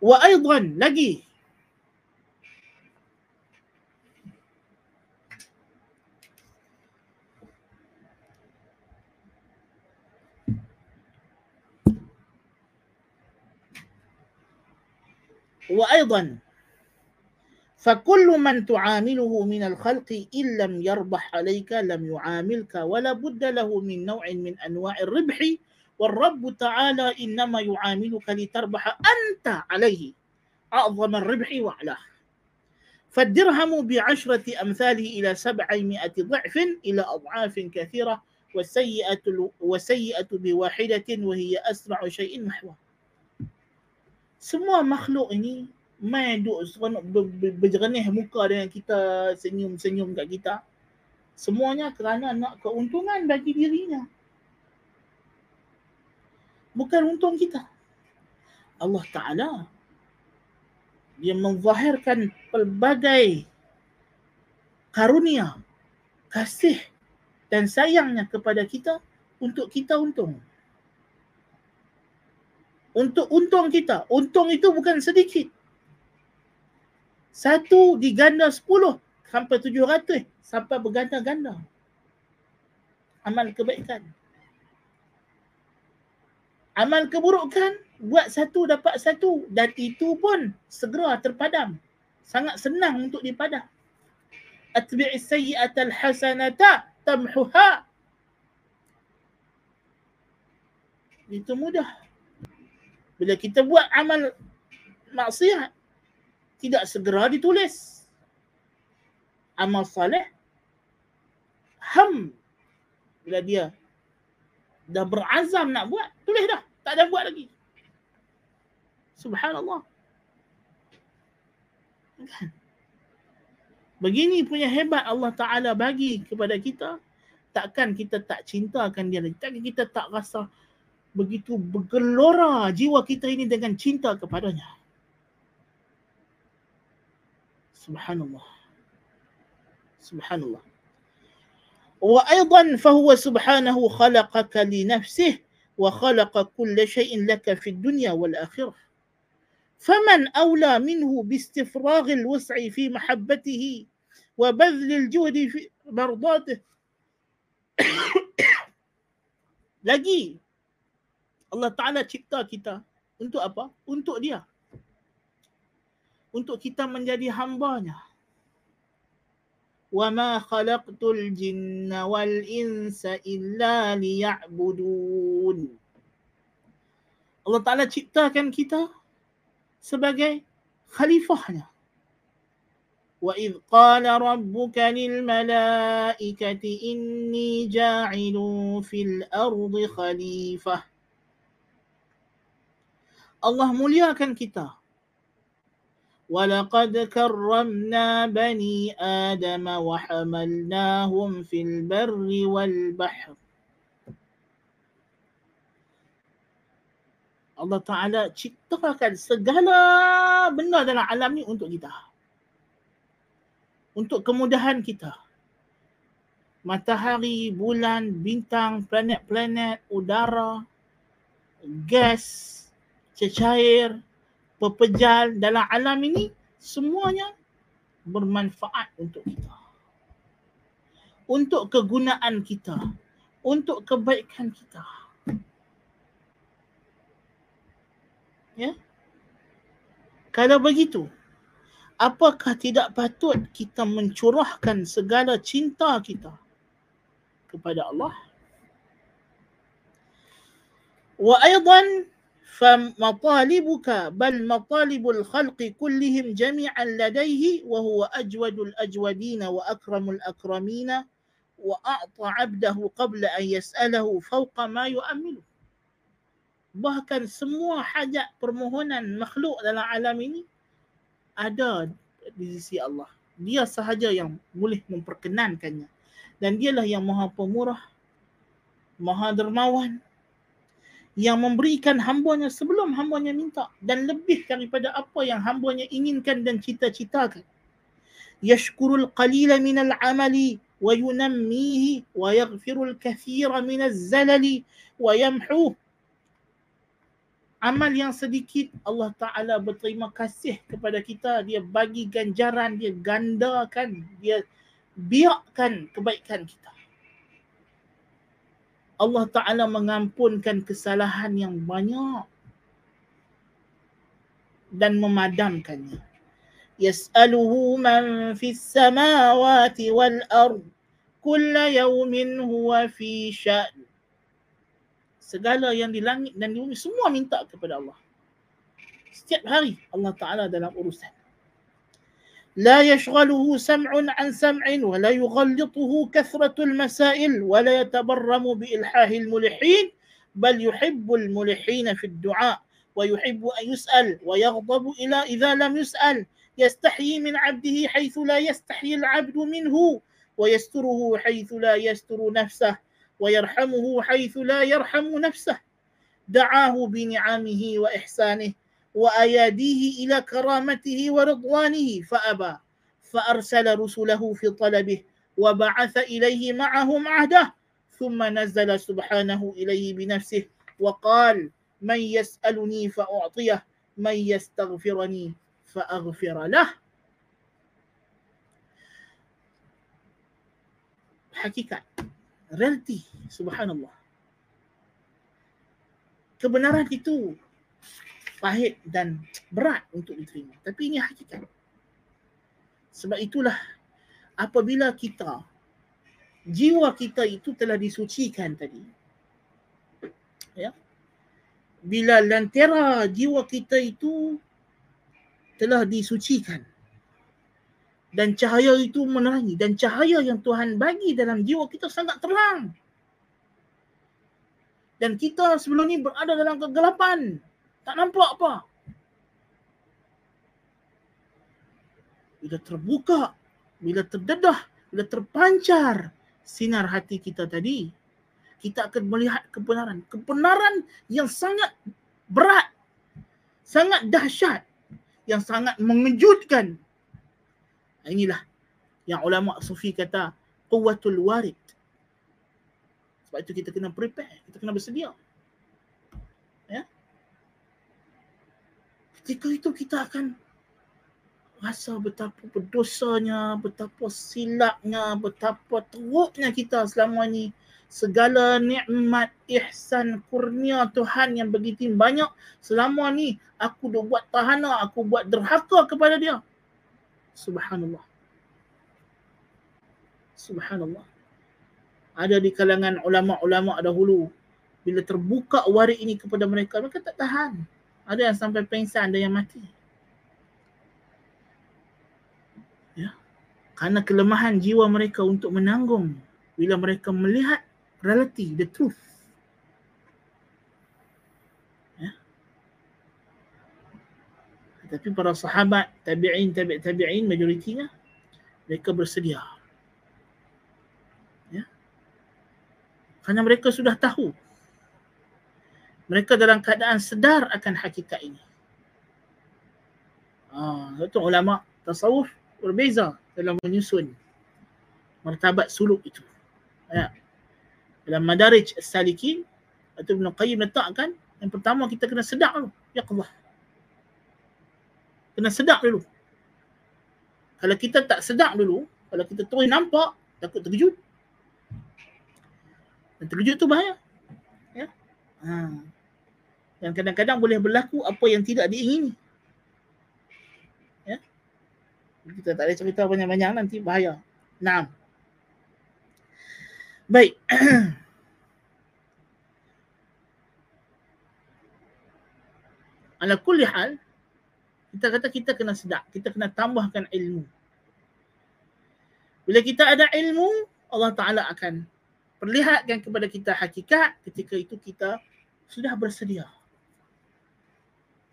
Wa aidan lagi وأيضا فكل من تعامله من الخلق إن لم يربح عليك لم يعاملك ولا بد له من نوع من أنواع الربح. والرب تعالى إنما يعاملك لتربح أنت عليه أعظم الربح وأعلاه. فالدرهم بعشرة أمثاله إلى سبعمائة ضعف إلى أضعاف كثيرة والسيئة وسيئة بواحدة وهي أسرع شيء محوه semua makhluk ini main duk seronok berjernih muka dengan kita senyum-senyum kat kita. Semuanya kerana nak keuntungan bagi dirinya. Bukan untung kita. Allah Ta'ala dia menzahirkan pelbagai karunia kasih dan sayangnya kepada kita untuk kita untung untuk untung kita. Untung itu bukan sedikit. Satu diganda sepuluh sampai tujuh ratus sampai berganda-ganda. Amal kebaikan. Amal keburukan buat satu dapat satu dan itu pun segera terpadam. Sangat senang untuk dipadam. Atbi'i sayyi'atal hasanata tamhuha. Itu mudah. Bila kita buat amal maksiat, tidak segera ditulis. Amal salih, ham. Bila dia dah berazam nak buat, tulis dah. Tak ada buat lagi. Subhanallah. Kan? Begini punya hebat Allah Ta'ala bagi kepada kita. Takkan kita tak cintakan dia lagi. Takkan kita tak rasa begitu bergelora jiwa kita ini dengan cinta kepadanya. Subhanallah. Subhanallah. Wa aidan fahuwa subhanahu khalaqaka li nafsih wa khalaqa kulla shay'in laka fi dunya wal akhirah. فمن أولى منه باستفراغ الوسع في محبته وبذل الجهد في مرضاته lagi Allah Ta'ala cipta kita untuk apa? Untuk dia. Untuk kita menjadi hambanya. وَمَا خَلَقْتُ الْجِنَّ وَالْإِنسَ إِلَّا لِيَعْبُدُونَ Allah Ta'ala ciptakan kita sebagai khalifahnya. وَإِذْ قَالَ رَبُّكَ لِلْمَلَائِكَةِ إِنِّي جَاعِلٌ فِي الْأَرْضِ خَلِيفَةً Allah muliakan kita. Bani Adam wa hamalnahum fil barri wal bahr. Allah Ta'ala ciptakan segala benda dalam alam ni untuk kita. Untuk kemudahan kita. matahari, bulan, bintang, planet-planet, udara, gas, cecair, pepejal dalam alam ini semuanya bermanfaat untuk kita. Untuk kegunaan kita, untuk kebaikan kita. Ya. Kalau begitu, apakah tidak patut kita mencurahkan segala cinta kita kepada Allah? Wa aidan فمطالبك بل مطالب الخلق كلهم جميعا لديه وهو أجود الأجودين وأكرم الأكرمين وأعطى عبده قبل أن يسأله فوق ما يؤمله bahkan semua hajat permohonan makhluk dalam alam ini ada di sisi Allah. Dia sahaja yang boleh memperkenankannya. Dan dialah yang maha pemurah, maha dermawan, yang memberikan hambanya sebelum hambanya minta dan lebih daripada apa yang hambanya inginkan dan cita-citakan. Yashkurul qalila minal amali wa yunammihi wa yaghfirul kathira minaz zalali wa yamhuh amal yang sedikit Allah Ta'ala berterima kasih kepada kita. Dia bagi ganjaran, dia gandakan, dia biarkan kebaikan kita. Allah Ta'ala mengampunkan kesalahan yang banyak dan memadamkannya. Yas'aluhu man fis samawati wal ard kulla yawmin huwa fi sya'n segala yang di langit dan di bumi semua minta kepada Allah. Setiap hari Allah Ta'ala dalam urusan. لا يشغله سمع عن سمع ولا يغلطه كثرة المسائل ولا يتبرم بإلحاه الملحين بل يحب الملحين في الدعاء ويحب أن يسأل ويغضب إلى إذا لم يسأل يستحيي من عبده حيث لا يستحيي العبد منه ويستره حيث لا يستر نفسه ويرحمه حيث لا يرحم نفسه. دعاه بنعمه وإحسانه وأياديه إلى كرامته ورضوانه فأبى فأرسل رسله في طلبه وبعث إليه معهم عهده ثم نزل سبحانه إليه بنفسه وقال من يسألني فأعطيه من يستغفرني فأغفر له. حقيقة reality subhanallah kebenaran itu pahit dan berat untuk diterima tapi ini hakikat sebab itulah apabila kita jiwa kita itu telah disucikan tadi ya bila lentera jiwa kita itu telah disucikan dan cahaya itu menerangi dan cahaya yang Tuhan bagi dalam jiwa kita sangat terang. Dan kita sebelum ni berada dalam kegelapan. Tak nampak apa. Bila terbuka, bila terdedah, bila terpancar sinar hati kita tadi, kita akan melihat kebenaran. Kebenaran yang sangat berat, sangat dahsyat, yang sangat mengejutkan Inilah yang ulama sufi kata quwwatul warid. Sebab itu kita kena prepare, kita kena bersedia. Ya. Ketika itu kita akan rasa betapa berdosanya, betapa silapnya, betapa teruknya kita selama ini. Segala nikmat, ihsan, kurnia Tuhan yang begitu banyak. Selama ni aku dah buat tahana, aku buat derhaka kepada dia. Subhanallah. Subhanallah. Ada di kalangan ulama-ulama dahulu bila terbuka warik ini kepada mereka mereka tak tahan. Ada yang sampai pengsan, ada yang mati. Ya. Karena kelemahan jiwa mereka untuk menanggung bila mereka melihat reality, the truth. Tapi para sahabat, tabi'in, tabi' tabi'in, majoritinya mereka bersedia. Ya. Kerana mereka sudah tahu. Mereka dalam keadaan sedar akan hakikat ini. Ah, itu ulama tasawuf berbeza dalam menyusun martabat suluk itu. Ya. Dalam Madarij Salikin atau Ibn Qayyim letakkan yang pertama kita kena sedar dulu. Ya Allah. Kena sedar dulu. Kalau kita tak sedar dulu, kalau kita terus nampak, takut terkejut. Dan terkejut tu bahaya. Ya. Ha. Dan kadang-kadang boleh berlaku apa yang tidak diingini. Ya. Kita tak ada cerita banyak-banyak nanti bahaya. Nah. Baik. Ala kulli hal, kita kata kita kena sedap, kita kena tambahkan ilmu. Bila kita ada ilmu, Allah Ta'ala akan perlihatkan kepada kita hakikat ketika itu kita sudah bersedia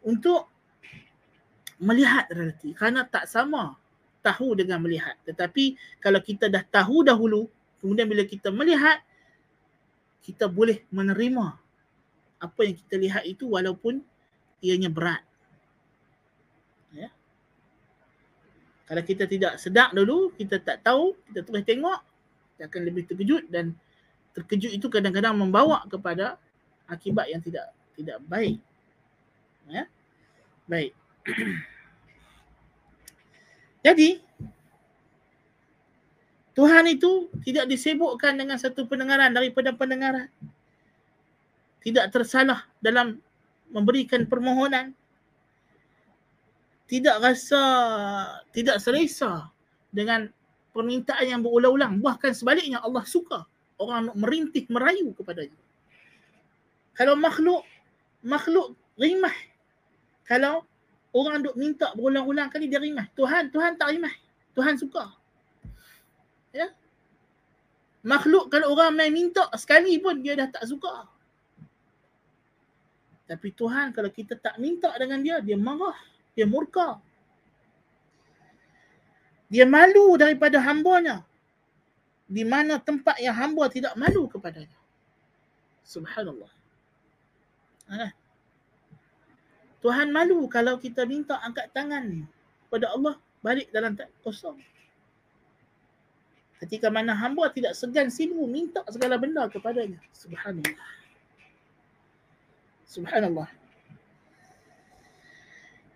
untuk melihat realiti. Kerana tak sama tahu dengan melihat. Tetapi kalau kita dah tahu dahulu kemudian bila kita melihat kita boleh menerima apa yang kita lihat itu walaupun ianya berat. Ya. Kalau kita tidak sedar dulu kita tak tahu kita terus tengok kita akan lebih terkejut dan terkejut itu kadang-kadang membawa kepada akibat yang tidak tidak baik. Ya. Baik. Jadi Tuhan itu tidak disebutkan dengan satu pendengaran daripada pendengaran. Tidak tersalah dalam memberikan permohonan. Tidak rasa, tidak selesa dengan permintaan yang berulang-ulang. Bahkan sebaliknya Allah suka orang merintih merayu kepadanya. Kalau makhluk, makhluk rimah. Kalau orang duk minta berulang-ulang kali dia rimah. Tuhan, Tuhan tak rimah. Tuhan suka. Ya. Makhluk kalau orang main minta sekali pun dia dah tak suka. Tapi Tuhan kalau kita tak minta dengan dia, dia marah. Dia murka. Dia malu daripada hambanya di mana tempat yang hamba tidak malu kepadanya. Subhanallah. Ha? Tuhan malu kalau kita minta angkat tangan kepada Allah balik dalam tak kosong. Ketika mana hamba tidak segan silu minta segala benda kepadanya. Subhanallah. Subhanallah.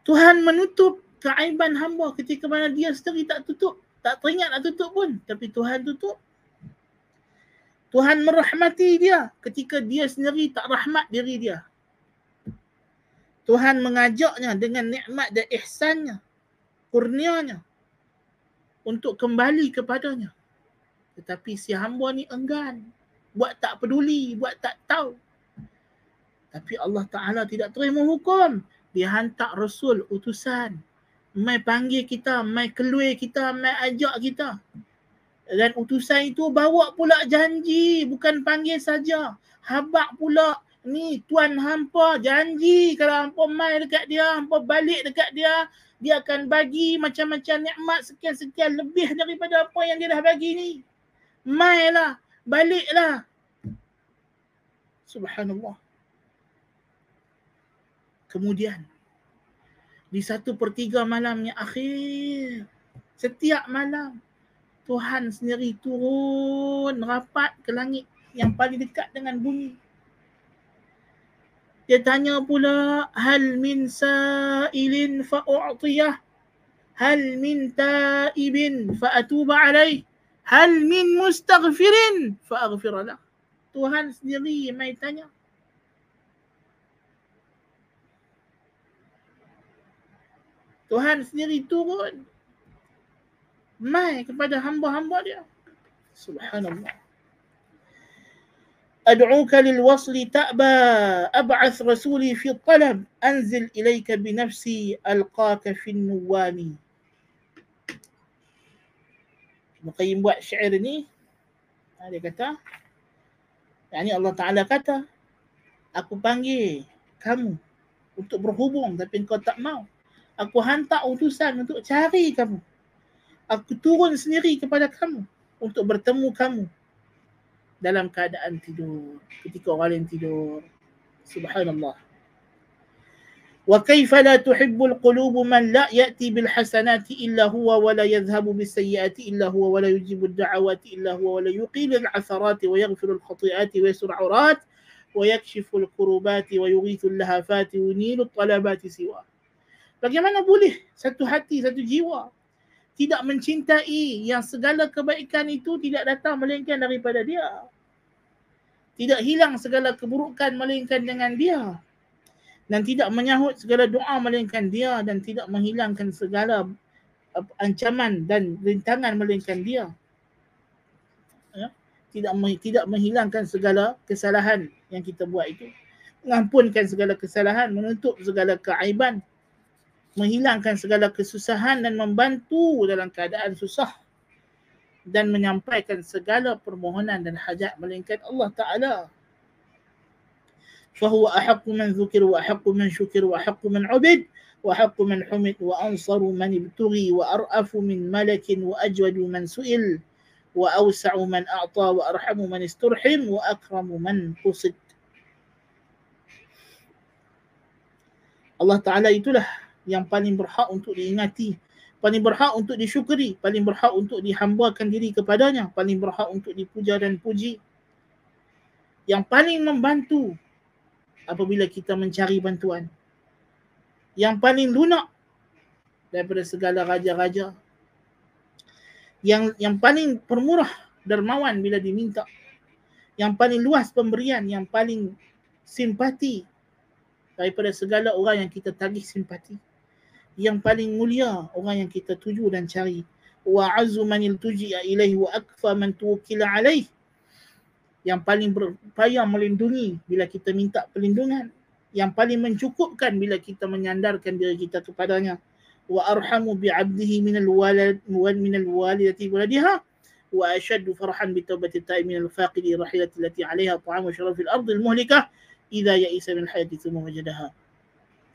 Tuhan menutup keaiban hamba ketika mana dia sendiri tak tutup tak teringat nak tutup pun. Tapi Tuhan tutup. Tuhan merahmati dia ketika dia sendiri tak rahmat diri dia. Tuhan mengajaknya dengan nikmat dan ihsannya, kurnianya untuk kembali kepadanya. Tetapi si hamba ni enggan. Buat tak peduli, buat tak tahu. Tapi Allah Ta'ala tidak terima hukum. Dia hantar Rasul utusan mai panggil kita, mai keluar kita, mai ajak kita. Dan utusan itu bawa pula janji, bukan panggil saja. Habak pula, ni tuan hampa janji kalau hampa mai dekat dia, hampa balik dekat dia, dia akan bagi macam-macam nikmat sekian-sekian lebih daripada apa yang dia dah bagi ni. Mailah, baliklah. Subhanallah. Kemudian di satu per tiga malamnya akhir. Setiap malam Tuhan sendiri turun rapat ke langit yang paling dekat dengan bumi. Dia tanya pula hal min sa'ilin fa'u'tiyah hal min ta'ibin fa'atuba alaih hal min mustaghfirin fa'aghfiralah. Tuhan sendiri mai tanya. Tuhan sendiri turun mai kepada hamba-hamba dia. Subhanallah. أدعوك للوصل تأبى أبعث رسولي في الطلب أنزل إليك بنفسي ألقاك في النوام Muqayyim buat syair ni dia kata Yani Allah Ta'ala kata Aku panggil kamu untuk berhubung tapi kau tak mau Aku hantar utusan untuk cari kamu. Aku turun sendiri kepada kamu untuk bertemu kamu Dalam keadaan tidur. Ketika orang tidur. Subhanallah. وكيف لا تحب القلوب من لا يأتي بالحسنات إلا هو ولا يذهب بالسيئات إلا هو ولا يجيب الدعوات إلا هو ولا يقيل العثرات ويغفر الخطيئات ويسر العورات ويكشف الكروبات ويغيث اللهفات وينيل الطلبات سواه Bagaimana boleh satu hati, satu jiwa tidak mencintai yang segala kebaikan itu tidak datang melainkan daripada dia. Tidak hilang segala keburukan melainkan dengan dia. Dan tidak menyahut segala doa melainkan dia dan tidak menghilangkan segala ancaman dan rintangan melainkan dia. Ya? tidak tidak menghilangkan segala kesalahan yang kita buat itu. Mengampunkan segala kesalahan menutup segala keaiban menghilangkan segala kesusahan dan membantu dalam keadaan susah dan menyampaikan segala permohonan dan hajat melainkan Allah Taala فهو أحق من ذكر وأحق من شكر وأحق من عبد وأحق من حمد وأنصر من ابتغي وأرأف من ملك وأجود من سئل وأوسع من أعطى وأرحم من استرحم وأكرم من قصد Allah Ta'ala itulah yang paling berhak untuk diingati paling berhak untuk disyukuri paling berhak untuk dihambakan diri kepadanya paling berhak untuk dipuja dan puji yang paling membantu apabila kita mencari bantuan. Yang paling lunak daripada segala raja-raja. Yang yang paling permurah dermawan bila diminta. Yang paling luas pemberian, yang paling simpati daripada segala orang yang kita tagih simpati. Yang paling mulia orang yang kita tuju dan cari. Wa azu manil tuji'a ilaihi wa akfa man tuwkila alaihi yang paling berupaya melindungi bila kita minta perlindungan. Yang paling mencukupkan bila kita menyandarkan diri kita kepadanya. Wa arhamu bi 'abdihi min al-walad wa min al-walidati waladiha. Wa ashaddu farhan bi tawbati ta'i min al-faqidi rahilati allati 'alayha ta'amu syaraf al-ard al-muhlika idza ya'isa min hayati thumma wajadaha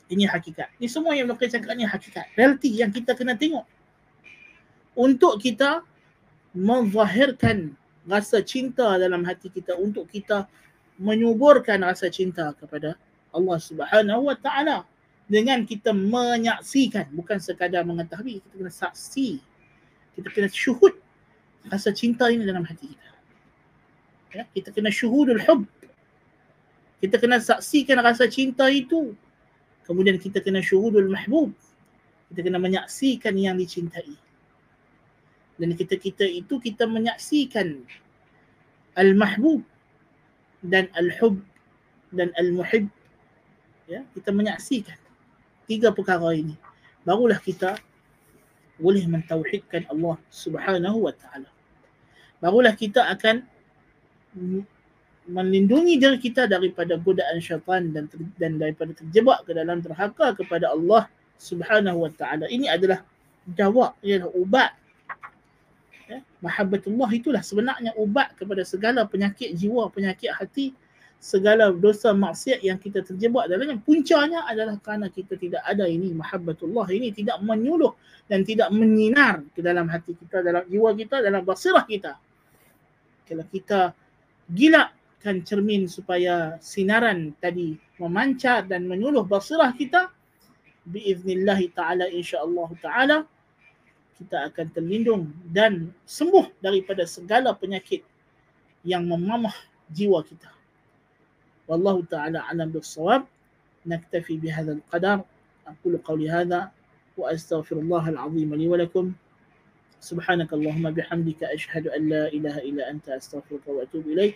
ini hakikat. Ini semua yang Nuqai cakap ni hakikat. Realiti yang kita kena tengok. Untuk kita menzahirkan rasa cinta dalam hati kita untuk kita menyuburkan rasa cinta kepada Allah Subhanahu wa taala dengan kita menyaksikan bukan sekadar mengetahui kita kena saksi kita kena syuhud rasa cinta ini dalam hati kita. Ya kita kena syuhudul hub. Kita kena saksikan rasa cinta itu kemudian kita kena syuhudul mahbub kita kena menyaksikan yang dicintai. Dan kita kita itu kita menyaksikan al-mahbub dan al-hub dan al-muhib. Ya kita menyaksikan tiga perkara ini. Barulah kita boleh mentauhidkan Allah Subhanahu wa taala. Barulah kita akan melindungi diri kita daripada godaan syaitan dan dan daripada terjebak ke dalam terhaka kepada Allah Subhanahu wa taala ini adalah jawab ialah ubat ya, mahabbatullah itulah sebenarnya ubat kepada segala penyakit jiwa, penyakit hati, segala dosa maksiat yang kita terjebak dalamnya. Puncanya adalah kerana kita tidak ada ini mahabbatullah ini tidak menyuluh dan tidak menyinar ke dalam hati kita, dalam jiwa kita, dalam basirah kita. Kalau kita gilakkan cermin supaya sinaran tadi memancar dan menyuluh basirah kita, biiznillahi ta'ala insyaAllah ta'ala, kita akan terlindung dan sembuh daripada segala penyakit yang memamah jiwa kita. Wallahu taala alam bis-shawab. Naktafi bihadha al-qadar. Aqulu qawli hadha wa astaghfirullah al-azim li wa lakum. سبحانك اللهم بحمدك أشهد أن لا إله إلا أنت أستغفرك وأتوب إليك